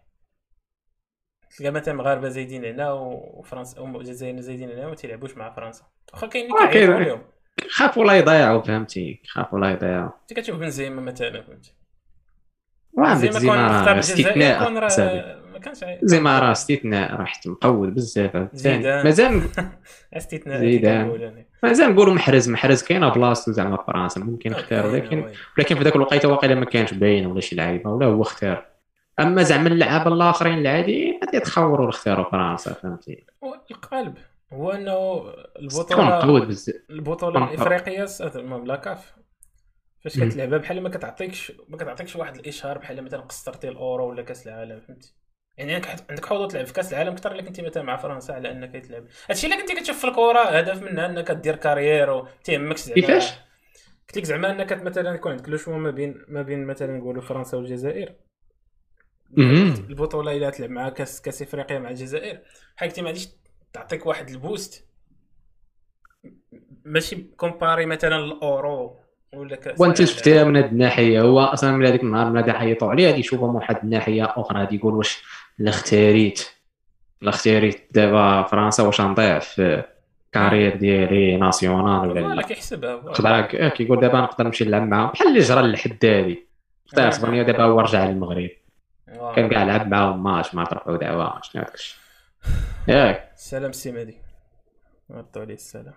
تلقى مثلا مغاربة زايدين هنا وفرنسا والجزائر زايدين هنا وما تيلعبوش مع فرنسا. واخا كاين آه، اللي كيعيطوا كاين. لهم خافوا لا يضيعوا فهمتي خافوا لا يضيعوا أنت كتشوف بنزيما مثلا فهمتي وعندك بنزيما استثناء صاحبي. راه ما كانش عاي- بنزيما راه استثناء راه حت مقود بزاف عاوتاني. زيدان. مازال استثناء زيدان. أنا. مازال نقولوا محرز محرز كاينة بلاصتو زعما فرنسا ممكن اختاروا كاين، لكن oui. ولكن في ذاك الوقيته واقيلا ما كانش باين ولا شي لعيبة ولا هو اختار أما زعما اللعابه الآخرين العاديين غادي يتخوروا اختاروا فرنسا فهمتي القالب هو إنه البطوله البطولة الإفريقية la CAF. فاش. كتلعبها بحال ما كتعطيكش ما كتعطيكش واحد الإشهار بحال مثلا قصرتي l'Euro ولا كأس العالم فهمتي؟ يعني عندك عندك حظوظ تلعب في كأس العالم أكثر اللي كنتي مثلا مع فرنسا على أنك تلعب. هادشي اللي كنتي كتشوف في الكره هدف منها إنك دير carrière وتيهمكش زعما. كيفاش؟ قلت لك زعما إنك مثلا يكون عندك لو ما بين ما بين مثلا نقولوا فرنسا والجزائر. البطولة إلا تلعب مع كاس كأس إفريقيا مع الجزائر. حاجتي ما غاديش تعطيك واحد ال boost ماشي comparé مثلا l'Euro ولا كاس وانت. شفتيها من هذه الناحيه هو أصلا من هذيك النهار من غادي يحيطوا عليه غادي يشوفها من واحد الناحيه أخرى غادي يقول واش لا اختاريت لا اختاريت دابا فرنسا واش غنضيع في carrière ديالي nationale ولا لا كيحسبها كيقول دابا نقدر نمشي نلعب معاهم بحال اللي جرى الحدادي اختار. اسبانيا دابا هو رجع للمغرب. كان كاع لعب معاهم ماتش ما ترفعوا دعوه شنو هذاك الشيء ياك. سلام سي مهدي ردوا عليه السلام.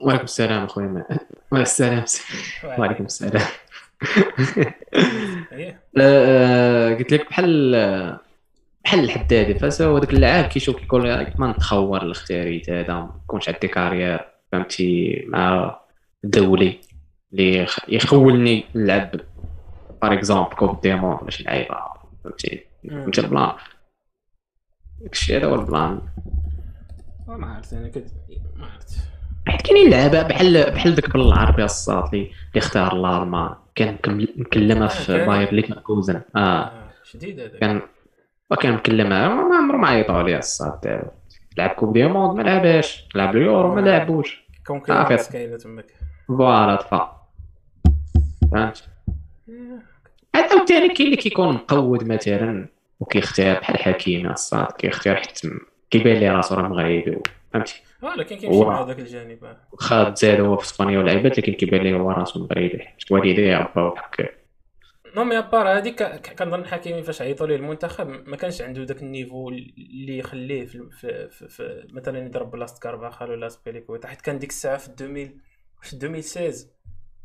وعليكم السلام اخويا وعليكم السلام وعليكم السلام. إيه. آه، قلت لك بحال بحال الحدادي فاس هو داك اللاعب كيشوف كيقول ما نتخور الاختياريت هذا ما يكونش عندي carrière فهمتي مع دولي اللي يخ- يخولني نلعب par exemple Coupe du monde ولا شي لعيبة فهمتي فهمتي ال plan. داكشي هذا هو ال plan ما عرفت أنا كنت ما عرفت. حيت كاينين لعابه بحال بحال داك بلعربي الصاط اللي اختار الالمان كان مكلمه آه، في. باير ليفركوزن آه. آه، شديد هذا كان وكان مكلمها ما عمره ما عيطوا عليه تاعو. لعب Coupe du monde ما لعبهاش. لعب اليورو ما لعبوش. كون آه،. كاينة تماك. voilà طفى فهمت؟ عاد وثاني كاين اللي كيكون مقود مثلا. وكيختار بحال حكيمي الصاط كيختار حتى كيبان لي راسو راه مغربي فهمتي؟ ولكن كيمشي مع هذاك الجانب آه. واخا زاد هو في إسبانيا ولعبات لكن كيبان لي هو راسو مغربي. حيت والديه عباو بحال non mais à part هذيك كنظن حكيمي فاش عيطوا ليه المنتخب ما كانش عنده ذاك ال niveau اللي يخليه في, في, في, في مثلا يضرب بلاصة كارفاخال ولا أزبيليكويتا حيت كان ديك الساعة في 2000 في 2016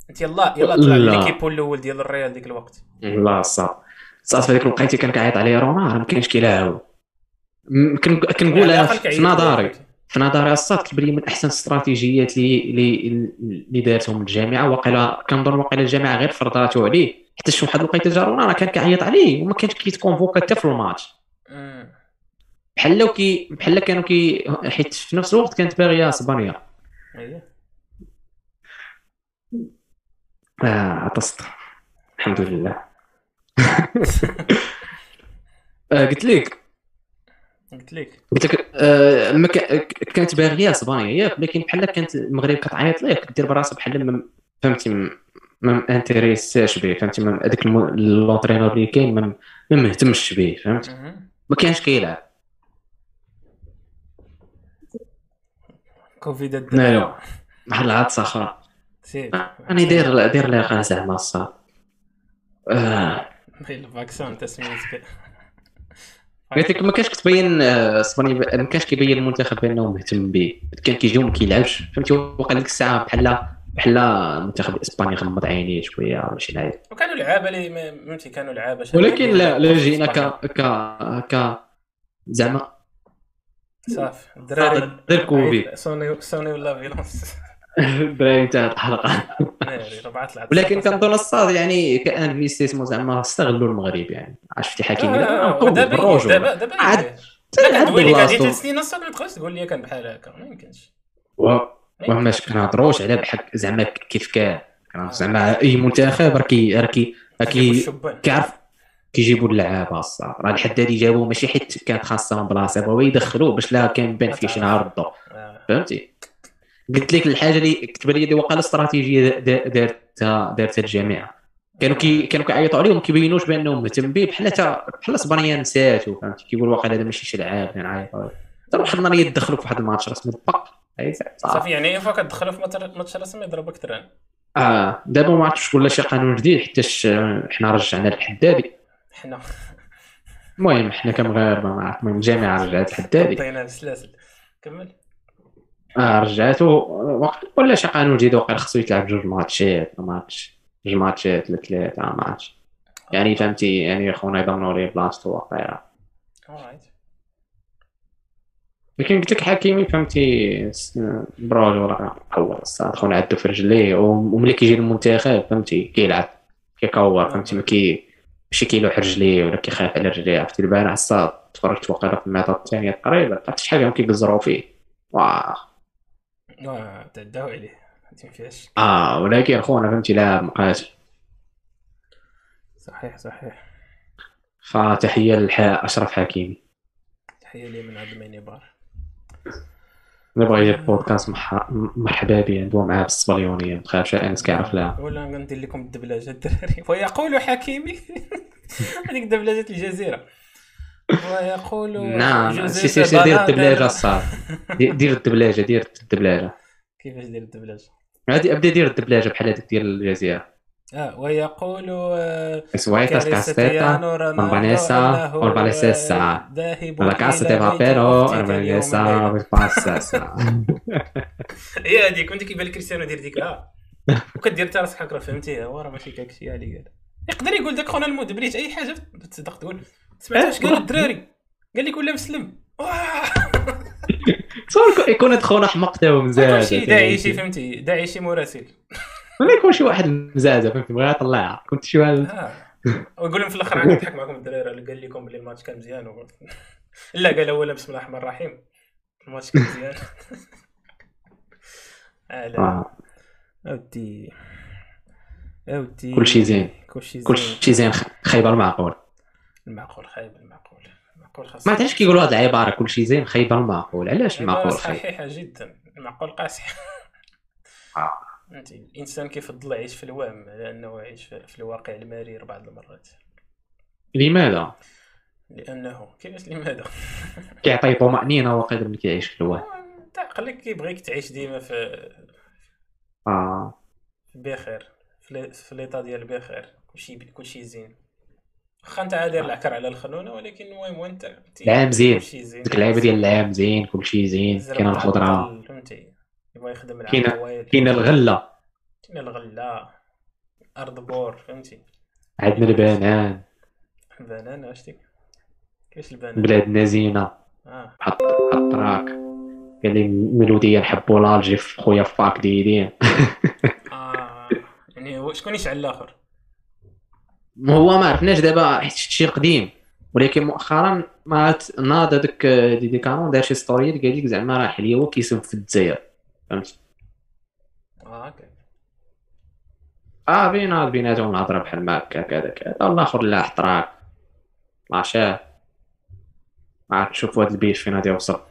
أنت يلا يلا طلع l'équipe الأول ديال الريال ديك الوقت. لا صح صافي في هذيك الوقيته كان كيعيط عليه روما ما كاينش كيلاعب كنقولها في نظري في نظري الصاد كيبان لي من أحسن الاستراتيجيات اللي اللي دارتهم الجامعة. وقيلا كنظن وقيلا الجامعة غير فرضاتو عليه. حتى شي واحد الوقيته جارونا راه كان كيعيط عليه وما كانش كيتكونفوكا حتى في الماتش. بحال لو كي بحال كانوا كي حيت في نفس الوقت كانت باغية أسبانيا. أيوه. آه عطست. الحمد لله. قلت لك. قلت لك. قلت لك آه كانت باغيه أسبانيا. ياك ولكن بحال كانت المغرب كتعيط ليه كدير براسها بحال فهمتي ما intéressa ش به فهمتي؟ هذاك l'entraîneur اللي كاين ما مهتمش به فهمت؟ ما كانش كيلعب كوفيد نعم بحال العطسه أخرى أنا داير داير لي زعما الصاط ال vaccin تسميتك قلت لك ما كانش كتبين اسبانيا ما كانش كيبين المنتخب بانه مهتم به كان كيجي وما كيلعبش. فهمتي؟ وقع ديك الساعة بحال بحال المنتخب الاسباني غمض عينيه شوية ماشي لعيب. وكانوا لعابة اللي فهمتي كانوا لعابة ولكن لا لا جينا ك ك ك زعما. صافي. الدراري غير كوفي سوني سوني ولا فيلونس. الدراري انتهت الحلقة. ولكن كنظن الصاد يعني كانفيستيسمون زعما استغلوا المغرب يعني. عرفتي حكيمي دابا دابا دابا عاد تقول لك هذه ثلاث سنين الصاد ما تقول لي كان بحال هكا. ما يمكنش. وماش كنهضروش على بحال زعما كيف كان. زعما أي منتخب راه كي راه كي كيعرف كيجيبوا اللعابة الصاط. راه لحد هادي جابوه ماشي حيت كانت خاصهم بلاصة بغاو يدخلوه باش لا كان بان فيه شي نهار الضو فهمتي؟ قلت لك الحاجة اللي كتب لي وقال استراتيجية دارتها دارتها الجامعة. كانوا كي كانوا كيعيطوا عليهم كيبينوش بأنهم مهتم به بحال بحال اسبانيا نساتو فهمتي؟ كيقول واقع هذا ماشي شي لعاب نعيط حتى واحد النهار يدخلوا في واحد الماتش رسمي باق صافي يعني fois كتدخلوا في ماتش رسمي يضربك تران آه دابا ما عرفتش ولا شي قانون جديد حيتاش حنا رجعنا الحدادي حنا. المهم حنا كمغاربة ما عرفت المهم الجامعة رجعت الحدادي عطينا السلاسل. كمل. آه وقت ولا شي قانون جديد وقال خصو يتلعب جوج ماتشات ماتش جوج ماتشات ولا ثلاثة ما عرفتش يعني فهمتي؟ يعني خونا يضمنوا لي بلاصتو واقيلا لكن قلت لك حكيمي فهمتي؟ براجو راه قوة الصاد خونا عدو في رجليه وملي كيجي المنتخب فهمتي؟ كيلعب كيكور فهمتي؟ ما كي ماشي كيلوح رجليه ولا كيخاف على رجليه عرفتي؟ البارح الصاد تفرجت وقيلا في الميطا الثانية تقريبا عرفت شحال فيهم كيقزروا فيه. واه آه تعداو عليه ما فيهاش آه ولكن خونا فهمتي لاعب مقاتل صحيح صحيح. فتحية لأشرف حكيمي. تحية لي من عبد الميني بار. نبغى يدير بودكاست مرحبا به ندوي معاه بالصبليونيه ما تخافش أنس كيعرف لها ولا ندير لكم الدبلجه الدراري. ويقول حكيمي. هذيك دبلجة الجزيرة. ويقول نعم sí sí sí دير الدبلجه الصاط دير الدبلجه دير الدبلجه كيفاش دير الدبلجه غادي ابدا دير الدبلجه بحال هذيك ديال الجزيرة. آه ويقول casteta, con Vanessa, con Vanessa. La casa de papero, con Vanessa, بالباسا هي هذيك كنت كيبان كريستيانو دير ديك آه. وكدير انت راسك هكا فهمتي؟ هو راه ماشي كاك شي علي قال يقدر يقول داك خونا المود بليت أي حاجة تصدق تقول. سمعت واش قال الدراري. قال لك ولا مسلم تصور يكون خونا حمق تا هو مزاج داعشي فهمتي؟ داعشي مراسل. ولا يكون شي واحد مزازه فهمتي؟ بغا يطلعها كنت شي واحد. ويقول لهم في الآخر عاد نضحك معكم الدراري قال لكم بلي الماتش كان مزيان. لا قال أولا بسم الله الرحمن الرحيم. الماتش كان مزيان. آه لا. اودي اودي كلشي زين. كلشي زين. خايب المعقول المعقول خايب المعقول. المعقول خاص ما عرفتش كيقولوا هاد العباره كلشي زين خايب المعقول علاش المعقول خايب؟ صحيحة جدا. المعقول قاسي. آه. فهمتي؟ الإنسان كيفضل يعيش في الوهم على أنه يعيش في الواقع المرير بعض المرات. لماذا؟ لأنه كيفاش لماذا؟ كيعطي طمأنينة وقيلا ملي كيعيش في الواد خليك كيبغيك تعيش ديما في آه. بخير في في ليطا ديال بخير. كلشي كلشي زين. واخا انت داير العكر على الخنونه ولكن المهم وانت العام زين. ديك اللعيبة ديال العام زين كلشي زين. كاين الخضرة. فهمتي؟ يبغى يخدم كاين كاين الغلة. كاين الغلة. أرض بور فهمتي؟ عندنا البنان. البنان اش ديك كيفاش البنان. بلادنا زينه آه. حط حط راك. قال لي ميلوديه نحبوا لالجي خويا فاك ديدين. آه. يعني شكون يشعل الآخر؟ هو ما عرفناش دابا حيت شي قديم. ولكن مؤخرا ما ناض هذاك ديدي كانون دار شي ستوري قال لك زعما راه حاليا هو كيسب في الجزائر. فهمت؟ آه أوكي. آه بينا بيناتهم الهضره بحال ما هكا كذا كذا والاخر لا احتراك ما شاه ما عرفت شوف هاد البيت فين غادي يوصل.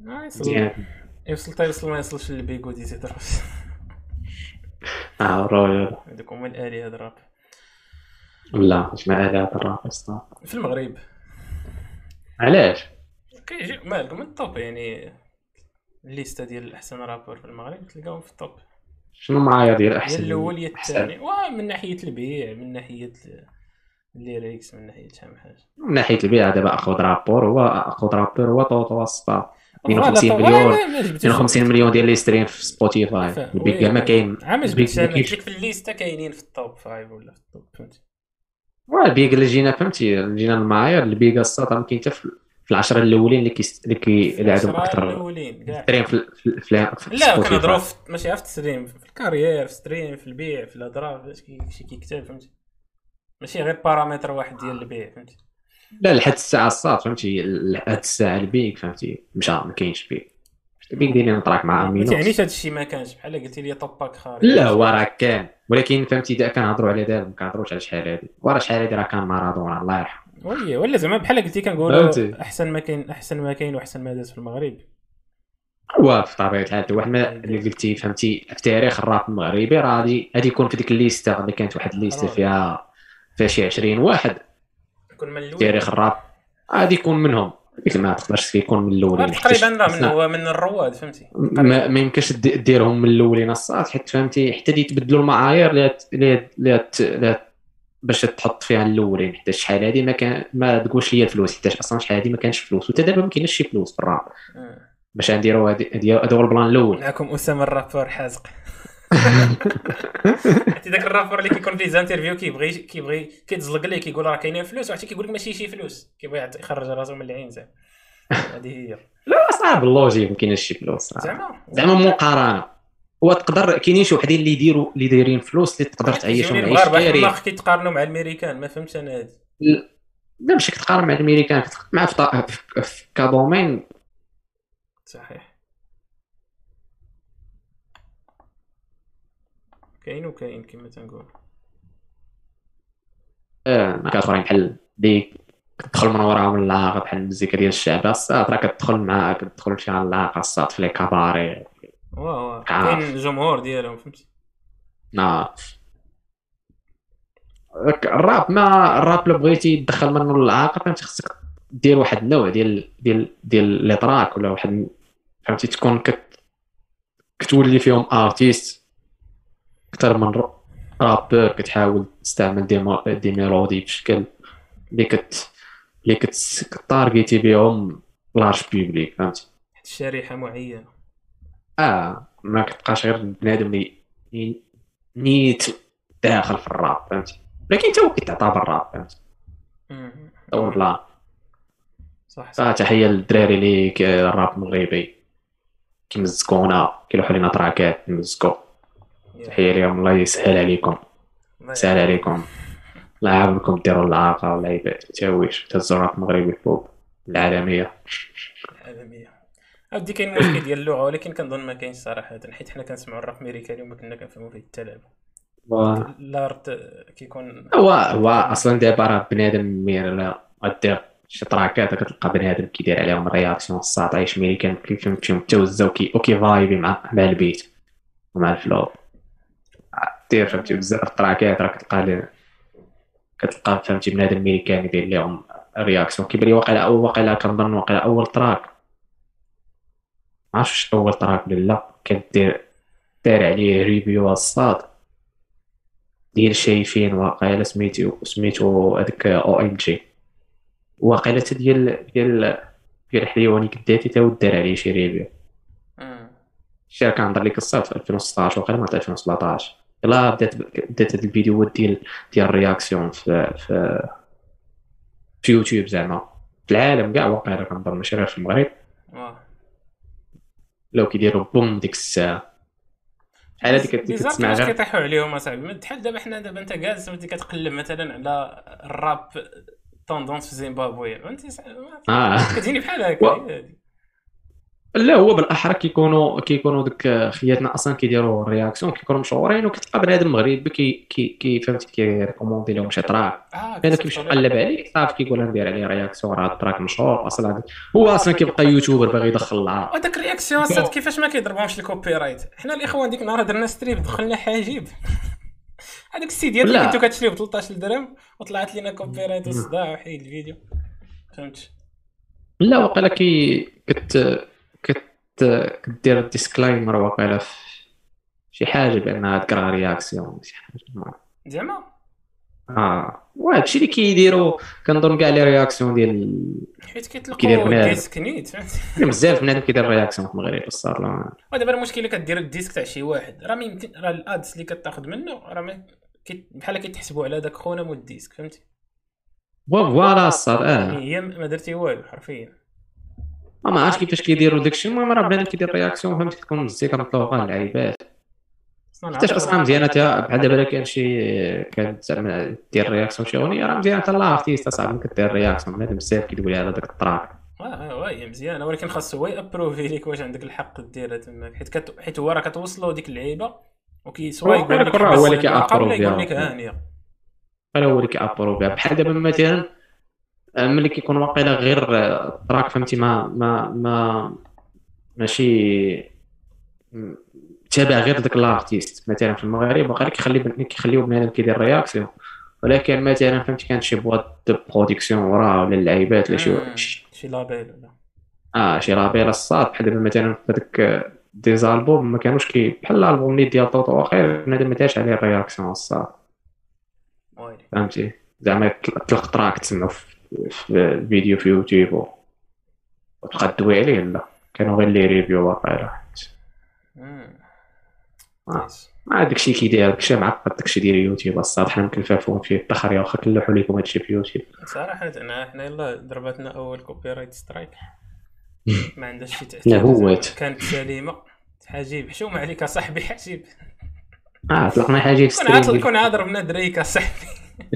مزيان. يوصل تا يوصل ما يوصلش للبيكو دي زيد آه رويال. هذوك هما الآلهة الراب. لا؟ ما الهه الراب في المغرب. علاش كيجي مالك من ال top يعني الليستة ديال أحسن rappeur في المغرب تلقاهم في ال top شنو معايا ديال أحسن؟ الأول يا الثاني من ناحية البيع من ناحية ال lyrics من ناحية شحال من حاجة. من ناحية البيع دابا أخذ rappeur. هو أخذ rappeur هو طوطو وسطا 52 مليون. 52 مليون ديال les streams في Spotify البيك ما كاين عامل ديك في الليستة كاينين في ال top 5 ولا في ال top فهمتي البيك اللي جينا فهمتي؟ جينا المعايير الساط ما كاين حتى في العشرة الأولين اللي كي اللي كي اللي عندهم أكثر الأولين stream في, في, في, في لا كنهضروا ماشي ال stream في ال carrière في ال stream في البيع في الهضره شي كيكتب فهمتي؟ ماشي غير بارامتر واحد ديال البيع فهمتي؟ لا لحد الساعة الصاط فهمتي؟ لحد الساعة البيك فهمتي؟ مشى ما كاينش بيك البيك ديالي نطرح مع امينو ما تعنيش هذا الشيء ما كانش بحال قلتي لي طباك خارج. لا هو راه كان. ولكن فهمتي إذا كنهضروا على دابا ما كنهضروش على شحال هادي. وراه شحال هادي راه كان مارادونا الله يرحمه. oui ولا زعما بحال قلتي كنقولوا أحسن ما كاين أحسن ما كاين وأحسن ما داز في المغرب. هو في طبيعة الحال واحد ما اللي قلتي فهمتي في تاريخ الراب المغربي راه غادي غادي يكون في ديك الليستة اللي كانت واحد الليستة فيها فيها شي 20 واحد. يكون من الأول. تاريخ الراب غادي يكون منهم. قلت ما تقدرش يكون من الأولين تقريبا لا من هو من الرواد فهمتي؟ ما, ما يمكنش ديرهم من الأولين الصاط حيت فهمتي حتى يتبدلوا المعايير اللي باش تحط فيها الأولين حتى شحال هادي ما كان ما تقولش لي الفلوس حتى أصلا شحال هادي ما كانش فلوس وتا دابا ما كاينش شي فلوس في الراب آه. باش نديروا هذا هو ال plan الأول. معكم أسامة ال rappeur حازق. حتى ذاك ال rappeur اللي كيكون فيه interviews كيبغي كيبغي كيتزلق ليه كيقول راه كاينين فلوس وعرفتي كيقول لك ماشي شي فلوس كيبغي يخرج راسو من العين زعما. هذه هي. لا صعب ال logique ما كاينش شي فلوس. زعما. زعما مقارنة. هو تقدر كاينين شي وحدين اللي يديروا اللي دايرين فلوس اللي تقدر تعيشهم عيش المغاربه حنا كيتقارنوا مع الأمريكان ما فهمتش أنا هذه لا ماشي كتقارن مع الأمريكان. مع في ك domaine. صحيح. كاين وكاين كما تنقول آه ما كاين بحال ديك كتدخل من وراهم العاقه بحال المزيكا ديال الشعب. الصاط راه كتدخل معاه كتدخل فيها العاقه الصاط في les cabarets. واه كاين الجمهور ديالهم فهمتي؟ نعم الراب ما الراب اللي بغيتي تدخل منه العاقه فهمتي خصك دير واحد النوع ديال ديال ديال les tracks ولا واحد فهمتي تكون كت كتولي فيهم artiste أكثر من rappeur كتحاول تستعمل des des mélodies بشكل اللي كت اللي كتارجيتي بهم large public فهمتي شريحه معينة. آه ما كتبقاش غير بنادم اللي نيت داخل في الراب فهمتي ولكن انت هو كيتعتبر الراب فهمتي ولا صح صح. تحية للدراري اللي الراب المغربي كيمزكونا كيلوحوا لينا تراكات نمزكو تحيه ليهم الله يسهل عليكم يسهل عليكم. الله يعاونكم ديروا العاقه والعيبات تاويش تهزوا الراب المغربي فوق العالمية. العالمية. اودي كاين مشكل ديال اللغة ولكن كنظن ما كاينش صراحة حيت حنا كنسمعوا الراب أمريكاني وما كنا كنفهموا فيه حتى لعبة. ال art كيكون هو هو أصلا دابا راه بنادم مير غدير شي تراكات كتلقى بنادم كيدير عليهم réaction الساط عايش امريكان كيفهم فيهم توزا وكي وكي فايبي مع مع ال beat ومع ال flow. دير فهمتي؟ بزاف التراكات راه كتلقى كتلقى فهمتي بنادم امريكاني يدير لهم réaction كيبان لي واقيلا واقيلا كنظن واقيلا أول track. عرفتش أول track ولا لا. كدير دار عليه review الساط. ديال شايفين واقيلا سميتو سميتو هذاك أو ام جي واقيلا حتى ديال ديال ديال حليواني كداتي تا دار عليه شي ريفيو. الشركة كنهضر لك الصاد في 2016 واقيلا ما 2017 يلا بدات بدات هاد الفيديوهات ديال ديال الرياكسيون في في في يوتيوب زعما. في العالم كاع واقيلا كنظن ماشي غير في المغرب. لو كيديروا بوم ديك الساعة. بحال هذيك كتسمع غير كيطيحوا عليهم أصاحبي. بحال دابا حنا دابا انت جالس كتقلب مثلا على الراب tendance في زيمبابوي. فهمتي؟ آه. كتجيني بحال هكا. لا هو بالأحرى كيكونوا كيكونوا دوك خياتنا أصلا كيديروا ال réaction كيكونوا مشهورين وكتلقى بنادم مغربي كي كي كي فهمتي كيريكوموندي لهم شي track آه أنا كيمشي يقلب عليه صافي كيقول أنا ندير عليه réaction راه ال track مشهور أصلا هذا- هو أصلا كيبقى youtuber باغي يدخل العار وداك الرياكسيون صاد كيفاش ما كيضربهمش الكوبي رايت حنا الإخوان ديك النهار درنا ستريم دخلنا حاجيب هذاك السيديات اللي لا. كنتو كتشريو ب 13 درهم وطلعت لنا كوبي رايت وصداع وحيد الفيديو. فهمت لا وقيلا كي كت كدير ديسكلايمر وقيلا في شي حاجة بأنها تكره رياكسيون شي حاجة. زعما؟ آه. وهذا الشيء اللي كيديروا كنظن كاع لي رياكسيون ديال حيت كيطلقوا بنادم. ديسك نيت بزاف بنادم كيدير رياكسيون في المغرب لا. ودابا المشكل اللي كدير الديسك تاع شي واحد. راه ما يمكن راه الادس اللي كتاخذ منه راه بحال كيتحسبوا على داك خونا مو الديسك فهمتي؟ فوالا الصاد آه. هي ما درتي والو حرفيا. ما ما عرفتش كيفاش كيديروا داكشي المهم راه بنادم كيدير رياكسيون فهمتي تكون مزيكا مطلوبه للعيبات أصلاً حتى أصلا مزيانه تا بحال دابا كان شي كان زعما دير رياكسيون شي اغنيه راه مزيانه حتى الارتيست صاحبي كدير رياكسيون بنادم بزاف كيقول على داك التراك آه آه هي مزيانه ولكن خاصو هو يابروفي ليك واش عندك الحق ديرها تماك حيت كت... حيت هو راه كتوصلو ديك اللعيبه وكي سوا يقول لك هو اللي أنا هو اللي كيابرو بها بحال دابا مثلا آه، ملي كيكون واقيلا غير آه، ال track فهمتي؟ ما ما ما ماشي تابع غير داك ال artiste مثلا في المغرب واقيلا كيخلي كيخليو بنادم كيدير réaction ولكن مثلا فهمتي؟ كانت شي boîte de production وراه ولا اللعيبات ولا شي. شي- label ولا. آه شي label الساط. بحال دابا مثلا في هذاك آه، des albums ما كانوش كي بحال الالبوم اللي ديال طوطو واخير بنادم ما دارش عليه ال réaction الساط. فهمتي؟ زعما تلق track تسمعو. في في الفيديو في يوتيوب. و- وتبقى تدوي عليه لا كانوا غير لي review واقيلا. آه. ما داكشي كيدير داكشي معقد داكشي ديال اليوتيوب الصاد حنا مكلفافون فيه التخريه واخا كنلوحو لكم هادشي في يوتيوب. صراحة انا حنا يلا ضربتنا أول كوبي رايت سترايك ما عندهاش شي تأثير. هوات. كانت سليمة. حجيب. حشومه عليك يا صاحبي حجيب. آه طلقنا حاجة في ستريم كون عاد ضربنا دريك يا صاحبي.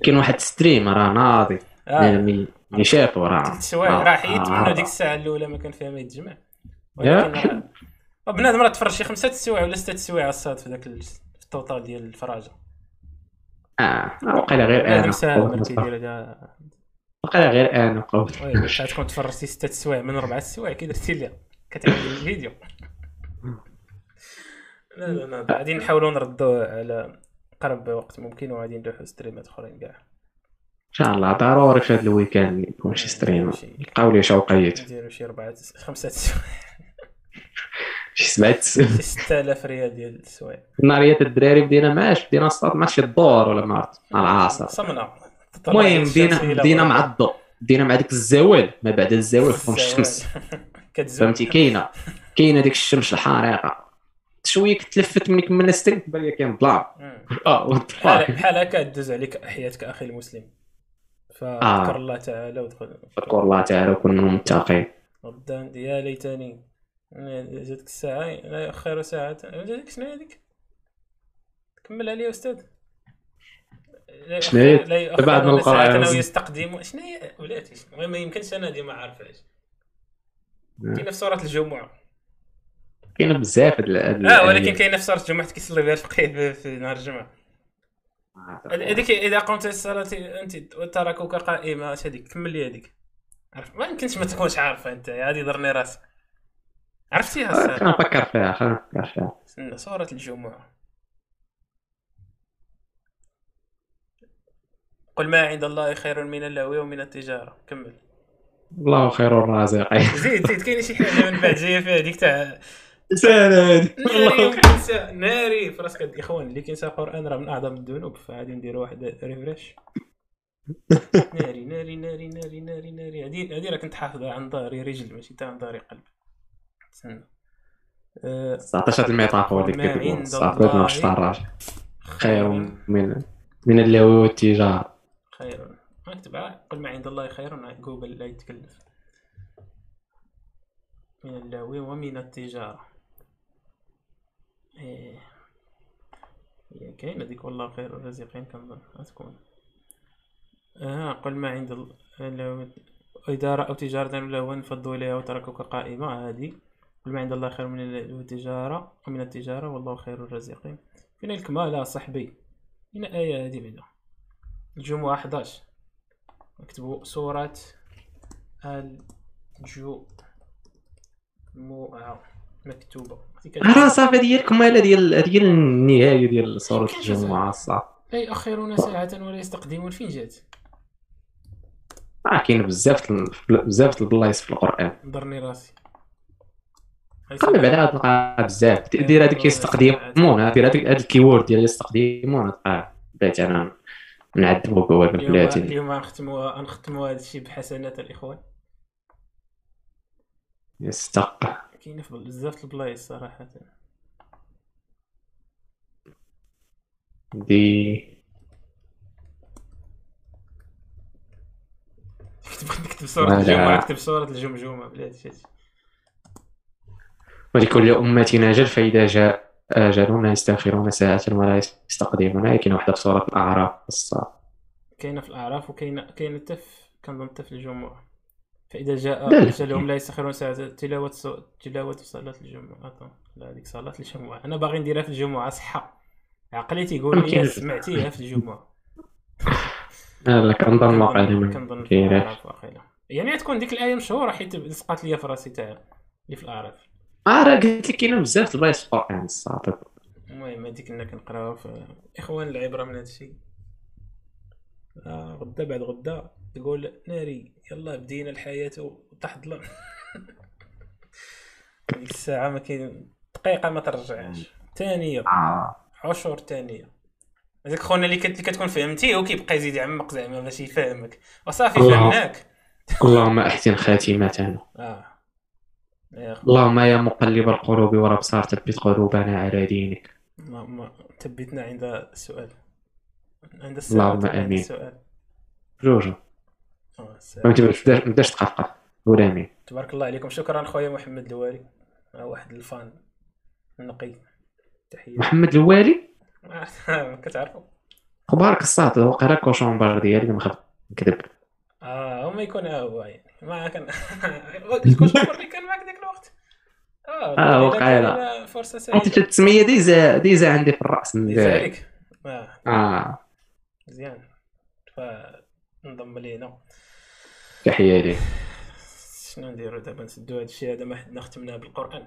كاين واحد ستريم راه ناضي. آه. مي مي شافو راه ثلاث سوايع آه، آه، آه. ديك الساعة الأولى ما كان فيها ما يتجمع. ولكن راه بنادم راه تفرج شي خمسة سوايع ولا ستة سوايع الساط في ذاك ال total ديال الفراجة. آه. واقيلا غير بنادم أنا هذا. واقيلا غير أنا باش تكون تفرجتي ستة سوايع من ربعة سوايع كي درتي ليها كتعمل الفيديو. لا لا لا غادي نحاولوا نردوا على قرب وقت ممكن وغادي نلوحوا ستريمات أخرين كاع. ان شاء الله ضروري في هذا ال weekend يكون شي stream. شي- يلقاو لي شوقيت نديروا شي ربعة خمسة سوايع شي سمعت شي 6000 ريال ديال السوايع ناريات الدراري بدينا ماش بدينا الساط ماشي الدور ولا ما عرفت مع العصر صمنا. المهم بدينا بدينا مع الضوء بدينا مع ديك الزوال ما بعد الزوال فوق الشمس فهمتي كاينة. كاينة ديك الشمس الحارقه شوية كتلفت ملي كملنا stream تبان لي كاين ظلام. آه بحال هكا دوز عليك حياتك أخي المسلم. فاذكر آه. الله تعالى ودخل اذكر الله تعالى وكونوا متقين غدا يا ليتني جاتك الساعة لا يؤخر ساعة. جاتك؟ شنو هذيك كمل عليا أستاذ. شنو هي؟ بعد ما. أو يستقدم شنو هي؟ ولاتي ما يمكنش أنا ديما عارفهاش كاينة في سورة الجمعة؟ كاينة بزاف هاد آه ولكن. كاينة في سورة الجمعة كيصلي بها الفقيه في- في نهار الجمعة. هذيك إذا قمت الصلاة أنت وتركوك قائمة أش هذيك؟ كمل لي هذيك. ما يمكنش ما تكونش عارفة أنت هذه ضرني راسك. عرفتيها آه، الصراحة خلينا نفكر فيها خلينا نفكر فيها. استنى سورة الجمعة. قل ما عند الله خير من اللهو ومن التجارة. كمل. الله خير الرازقين. زيد زيد كاين شي حاجة من بعد؟ جاية فيها هذيك تاع هادي ناري ناري. في راسك الاخوان اللي كينسى القرآن راه من أعظم الذنوب فغادي ندير واحد ريفريش ناري ناري ناري ناري ناري ناري. هادي هادي راه كنت حافظها عن ظهري رجل ماشي تاع عن ظهري قلب. تسنى. أه، 19 الميتافور اللي ما كتقول عند صافي ما الله. مش الراجل خير من من اللهو والتجارة. خير. اكتب قل ما عند الله خير جوجل لا يتكلف. من اللهو ومن التجارة. إيه. هي كاينة والله خير الرازقين كنظن غتكون آه قل ما عند ال- إذا رأوا تجارة لهوا انفضوا إليها وتركوك قائمة هذه قل ما عند الله خير من اللهو والتجارة ومن التجارة والله خير الرازقين فين الكمال؟ صاحبي هنا آية هذه بعدا الجمعة 11 اكتبوا سورة الجمعة مكتوبة. راه صافي ديال الكمالة ديال ديال النهاية ديال سورة كاين شي الجمعة صافي. لا يؤخرون ساعة ولا يستقدمون فين جات؟ راه كاين بزاف بزاف البلايص في القرآن. ضرني راسي. قلب عليها تلقى بزاف. دير هذيك يستقدمون دير هذيك هذا ال keyword ديال يستقدمون. تلقى بغيت أنا نعذبو بواب اليوم بلاتي. اليوم غنختموا غنختموا هذا الشيء بحسنات الإخوان. يستق كاينة في بزاف البلايص صراحة دي كتب نكتب ولا. الجمعة كتب سورة الجمجمة بلاتي. ولكل أمة أجل فإذا جاء أجلهم لا يستأخرون ساعة ولا يستقدمون كاين واحدة في سورة الأعراف الصاد كاينة في الأعراف وكاينه كاينة حتى في كنظن حتى في الجمعة فإذا جاء. اجلهم لا يستخرون ساعه تلاوة. تلاوة صلاة الجمعة. لا هذيك صلاة الجمعة. أنا باغي نديرها في الجمعة صحه عقلي تيقول. لي سمعتيها في الجمعة. لا كنظن واقع لي كنظن واقيلا يعني غتكون ديك الايه مشهوره حيت لصقات ليا في راسي تاع اللي في الأعراف. آه راه قلت لك كاينة بزاف د البلايص في القرآن الصاد المهم هذيك كنا كنقراوها في إخوان العبرة من هذا الشيء آه غدا بعد غدا. تقول ناري يلا بدينا الحياة وطاح الظلام ديك الساعة ما كاين دقيقة ما ترجعش. ثانية آه. عشر ثانية هذاك خونا اللي كت- كتكون فهمتيه وكيبقى يزيد يعمق زعما باش يفهمك. وصافي. فهمناك. اللهم أحسن خاتمتنا آه. اللهم يا مقلب القلوب والابصار ثبت قلوبنا على دينك. ما ما ثبتنا عند السؤال. عند السؤال اللهم آمين. السؤال. جوجو. آه، السؤال. ما تبدأش قول امين تبارك الله عليكم. شكرا خويا محمد الوالي آه، واحد الفان. نقي تحية. محمد الوالي ما كتعرفوا أخبارك الصاد وقيلا كوشومبر ديالي ما نكذب آه هما يكون هو يعني. ما كان الكوشوبر اللي كان معك ديك الوقت. آه آه، وقيلا. فرصة انت التسميه ديزا ديزا عندي في الرأس. من. لذلك آه. آه. مزيان. فنضم لينا. تحيه لي. شنو نديرو دابا؟ نسدو هاد الشيء هذا ما حدنا ختمناه بالقرآن.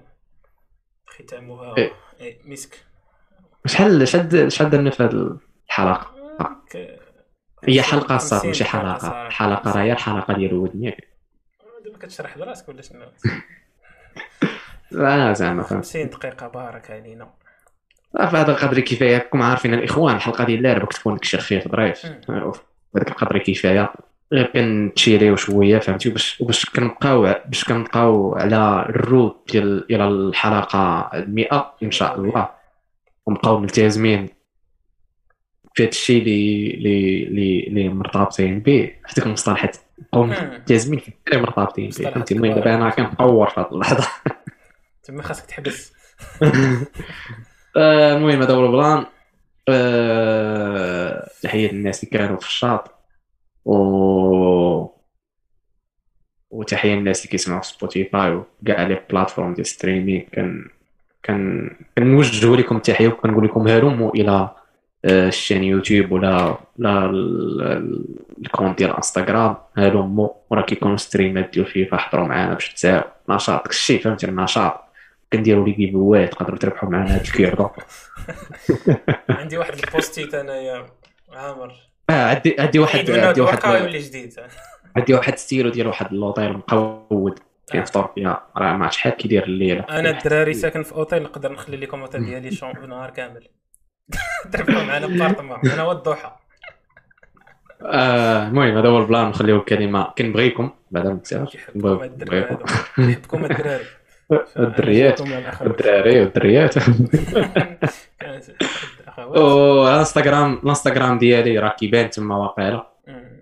ختامها إيه. إيه، مسك. شحال شحال شحال درنا في هذه الحلقة؟ ك- هي حلقة 50 ماشي حلقة. حلقة راه هي الحلقة ديال ودنيك دابا كتشرح لراسك ولا شنو؟ لا زعما. فهمت 50 دقيقة بارك علينا. في هذا القدر كفاية. راكم عارفين الإخوان الحلقة ديال اللعبه كتكون داكشي خفيف ظريف. هذاك القدر كفاية. غير كنتشيريو شوية فهمتي؟ باش باش كنبقاو باش كنبقاو على الروت ديال إلى الحلقة 100 إن شاء الله. ونبقاو ملتزمين في هذا الشيء اللي اللي اللي اللي مرتبطين به. ديك المصطلحات نبقاو. ملتزمين في اللي مرتبطين به فهمتي؟ المهم. دابا أنا كنطور في هذه اللحظة. تما خاصك تحبس. آه، المهم هذا هو البلان. آه، تحية للناس اللي كانوا في الشاط. و وتحية للناس اللي كيسمعوا في Spotify وكاع les plateformes ديال streaming كان كان كنوجهوا لكم التحية وكنقول لكم هلموا إلى آه، la chaîne YouTube ولا لا ال- ال- ال compte ديال انستغرام هلموا وراه كيكونوا streamات ديال فيفا حضروا معنا باش تساعدوا. نشاط داكشي فهمتي؟ النشاط. كنديروا لي كيفوات تقدروا تربحوا معنا هاد الكيردو عندي واحد البوستيت أنايا عامر. آه عندي عندي واحد عندي الواقع واحد جديد؟ عندي واحد ستيلو ديال واحد اللوطيل مقود آه. كيفطر فيها راه ما عرفتش شحال كيدير الليلة. أنا الدراري ساكن في أوتيل نقدر نخلي لكم أوتيل ديالي شون بنهار كامل. تربحوا معنا بارطمون أنا والضحى آه، المهم هذا هو البلان. نخليو الكلمة كنبغيكم نكساش كيحبكم هاد الدراري. الدريات. الدراري. والدريات أو الانستغرام الانستغرام ديالي راه كيبان تما واقيلا.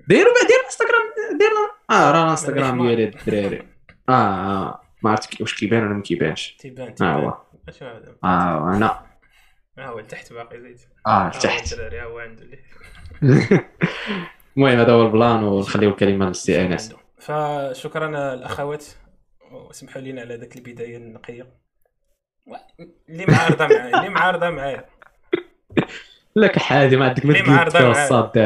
ديروا بعد دير الانستغرام دير آه راه الانستغرام. ديالي الدراري آه آه ما عرفت واش كيبان ولا ما كيبانش تيبان آه تيبان هذا آه أنا هو لتحت باقي زيد آه ها هو تحت الدراري هو عنده اللي المهم هذا هو البلان ونخليو الكلمة للسي انس. فشكرا الاخوات وسمحوا لنا على ذاك البدايه النقيه اللي معارضه معايا اللي معارضه معايا لك حادي ما عندك ما معايا. الصاد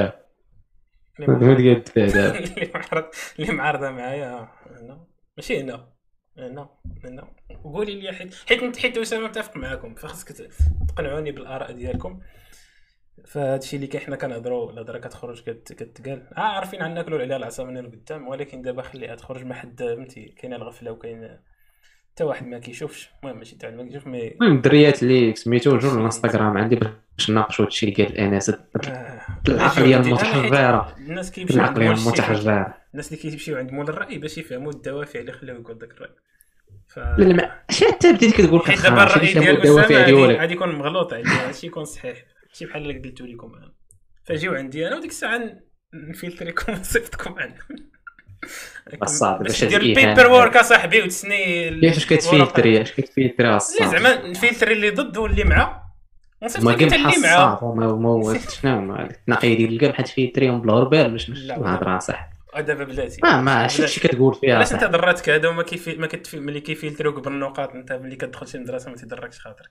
اللي ما فيها دابا اللي معارض اللي معارضه معايا؟ آه، هنا ماشي هنا هنا هنا قولي لي حيت حيت حيت اسامه متفق معاكم. فخصك ت- تقنعوني بالآراء ديالكم. فهاد الشيء اللي كاين حنا كنهضروا الهضره كتخرج كت- كتقال. آه عارفين عنا ناكلوا عليها العصا من القدام ولكن دابا خليها تخرج ما حد فهمتي؟ كاينة الغفلة وكاين حتى واحد ما كيشوفش. المهم ماشي حتى واحد ما كيشوف مي المهم الدريات اللي سميتو جون الانستغرام عندي باش نناقشوا هادشي اللي قال انس آه. العقليه المتحرره الناس كيمشيو العقليه. المتحرره الناس اللي كيمشيو عند مول الرأي باش يفهموا الدوافع اللي خلاو يقول داك الرأي. ف لا لا ما شي حتى بديتي كتقول حيت دابا الرأي شي ديال أسامة غادي يكون مغلوط عليه ماشي يكون صحيح. ماشي بحال اللي قلت لكم أنا. فجيو عندي أنا وديك الساعة نفلتريكم ونصيفطكم عندهم الصعب، باش دير الإيهام البيبر وورك هذا. اصاحبي وتسني كيفاش كتفلتري اش كتفلتري الصاد زعما نفلتري اللي ضد واللي مع. ونصيفط ما لك قمح اللي مع. الصاد وما وما هو شنو؟ التنقيه ديال القمح تفلتريهم بالغربال باش الهضره صح. دابا بلاتي. ما ما شفتش كتقول فيها علاش أنت ضراتك هذا وما كيفي ما كتفي ملي كيفلتروك بالنقاط أنت ملي كتدخل شي مدرسة ما تيضركش خاطرك.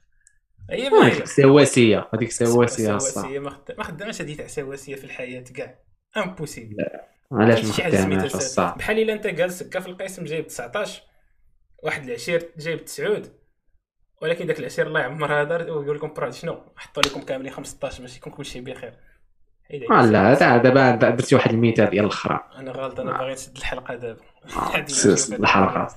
هي. ما هذيك سواسيه هذيك سواسيه ما ما خدامش هذه تاع سواسيه في الحياة كاع. impossible علاش ما سميتها الصاد بحال إلا أنت جالس هكا في القسم جايب 19 واحد العشير جايب 9 ولكن داك العشير الله يعمر هذا ويقول لكم برا شنو؟ حطوا لكم كاملين 15 باش يكون كلشي بخير. آه، لا هذا دابا درتي واحد المثال ديال الاخرى أنا غلط أنا. باغي نسد الحلقة دابا. آه، هاد الحلقة.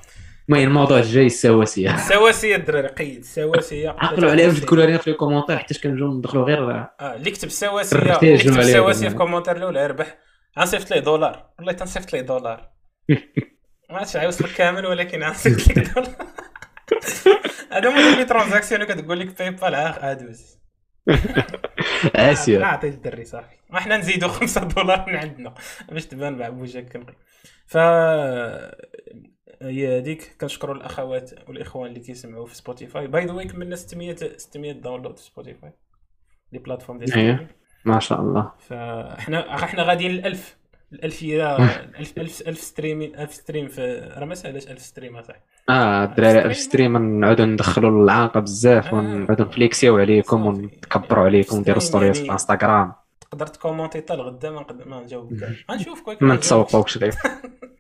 المهم الموضوع الجاي السواسيه سواسية الدراري قيد سواسية. عقلوا عليها باش تقولوا لنا في les commentaires حيت كنجيو ندخلوا غير آه اللي كتب سواسيه ربحتي اللي كتب الجملة سواسية هذه. في commentaire الاولى يربح غنصيفط ليه دولار. والله تنصيفط ليه دولار. ما عرفتش غيوصلك كامل ولكن غنصيفط ليه دولار. هذا هو اللي transaction كتقول لك PayPal ادوز عاسيه نعطي الدري صافي. وحنا نزيدو 5 دولار من عندنا. باش تبان مع بوجهك كنقي. ف هي هذيك. كنشكروا الأخوات والإخوان اللي كيسمعوا في Spotify by the way كملنا 600 600 download في Spotify les plateformes ديال. streaming. ما شاء الله. فاحنا إحنا غاديين للألف الألف هي ألف ألف ألف stream ألف stream في راه ما ساهلاش ألف stream صح آه الدراري في stream؟ نعودوا ندخلوا العاقه بزاف آه. نفليكسيو عليكم صافي. ونتكبروا عليكم ونديروا storyات في يعني- الانستغرام تقدر تكومونتي حتى لغدا ما نقدر ما نجاوبك. غنشوفك ما. نتسوقوكش ليه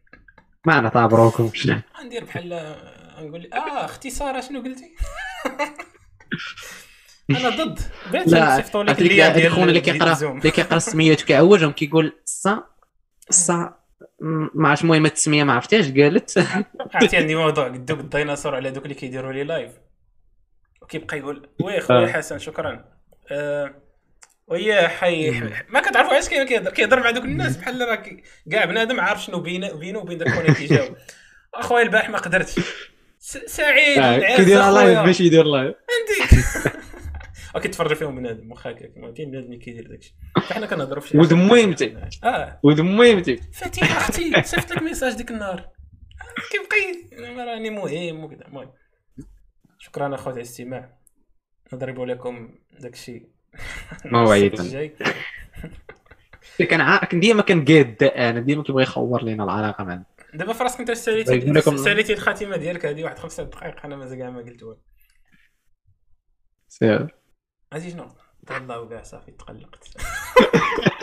ما نعتبروكمش غندير بحال نقول لي آه اختصار شنو قلتي؟ أنا ضد. لا لك هذيك ديال خونا اللي كيقرا. اللي كيقرأ السميات وكيعوجهم كيقول صا م- ما عرفتش المهم التسميه ما عرفتهاش قالت. عرفتي عندي موضوع. قدوك الديناصور على دوك اللي كيديروا les lives وكيبقى يقول oui خويا آه. حسن شكرا. آه ويا حي ما كتعرفوا علاش كيهضر كيهضر مع دوك الناس بحال راه كي- كاع بنادم عارف شنو بينه بينه وبين داك اللي كيجاوب أخويا البارح ما قدرتش. س- سعيد آه، كيدير. live باش يدير live عندي وكيتفرج فيهم بنادم واخا هكاك كاين بنادم اللي كيدير داكشي فإحنا كنهضروا في شي ود. مهمتي. آه. ومهمتي فاتيحه أختي صيفط لك message ديك النهار. كيبقى ي- راني مهم وكذا. المهم. شكرا أخوتي على الاستماع. نضرب لكم داكشي موعدا. كان كان ديما كنقاد أنا ديما كيبغي يخور لينا العلاقة معنا دابا في راسك أنت ساليتي ساليتي الخاتمة ديالك هذه واحد خمسة دقائق أنا مازال كاع ما قلت والو. سير. عرفتي شنو تهلاو كاع صافي تقلقت.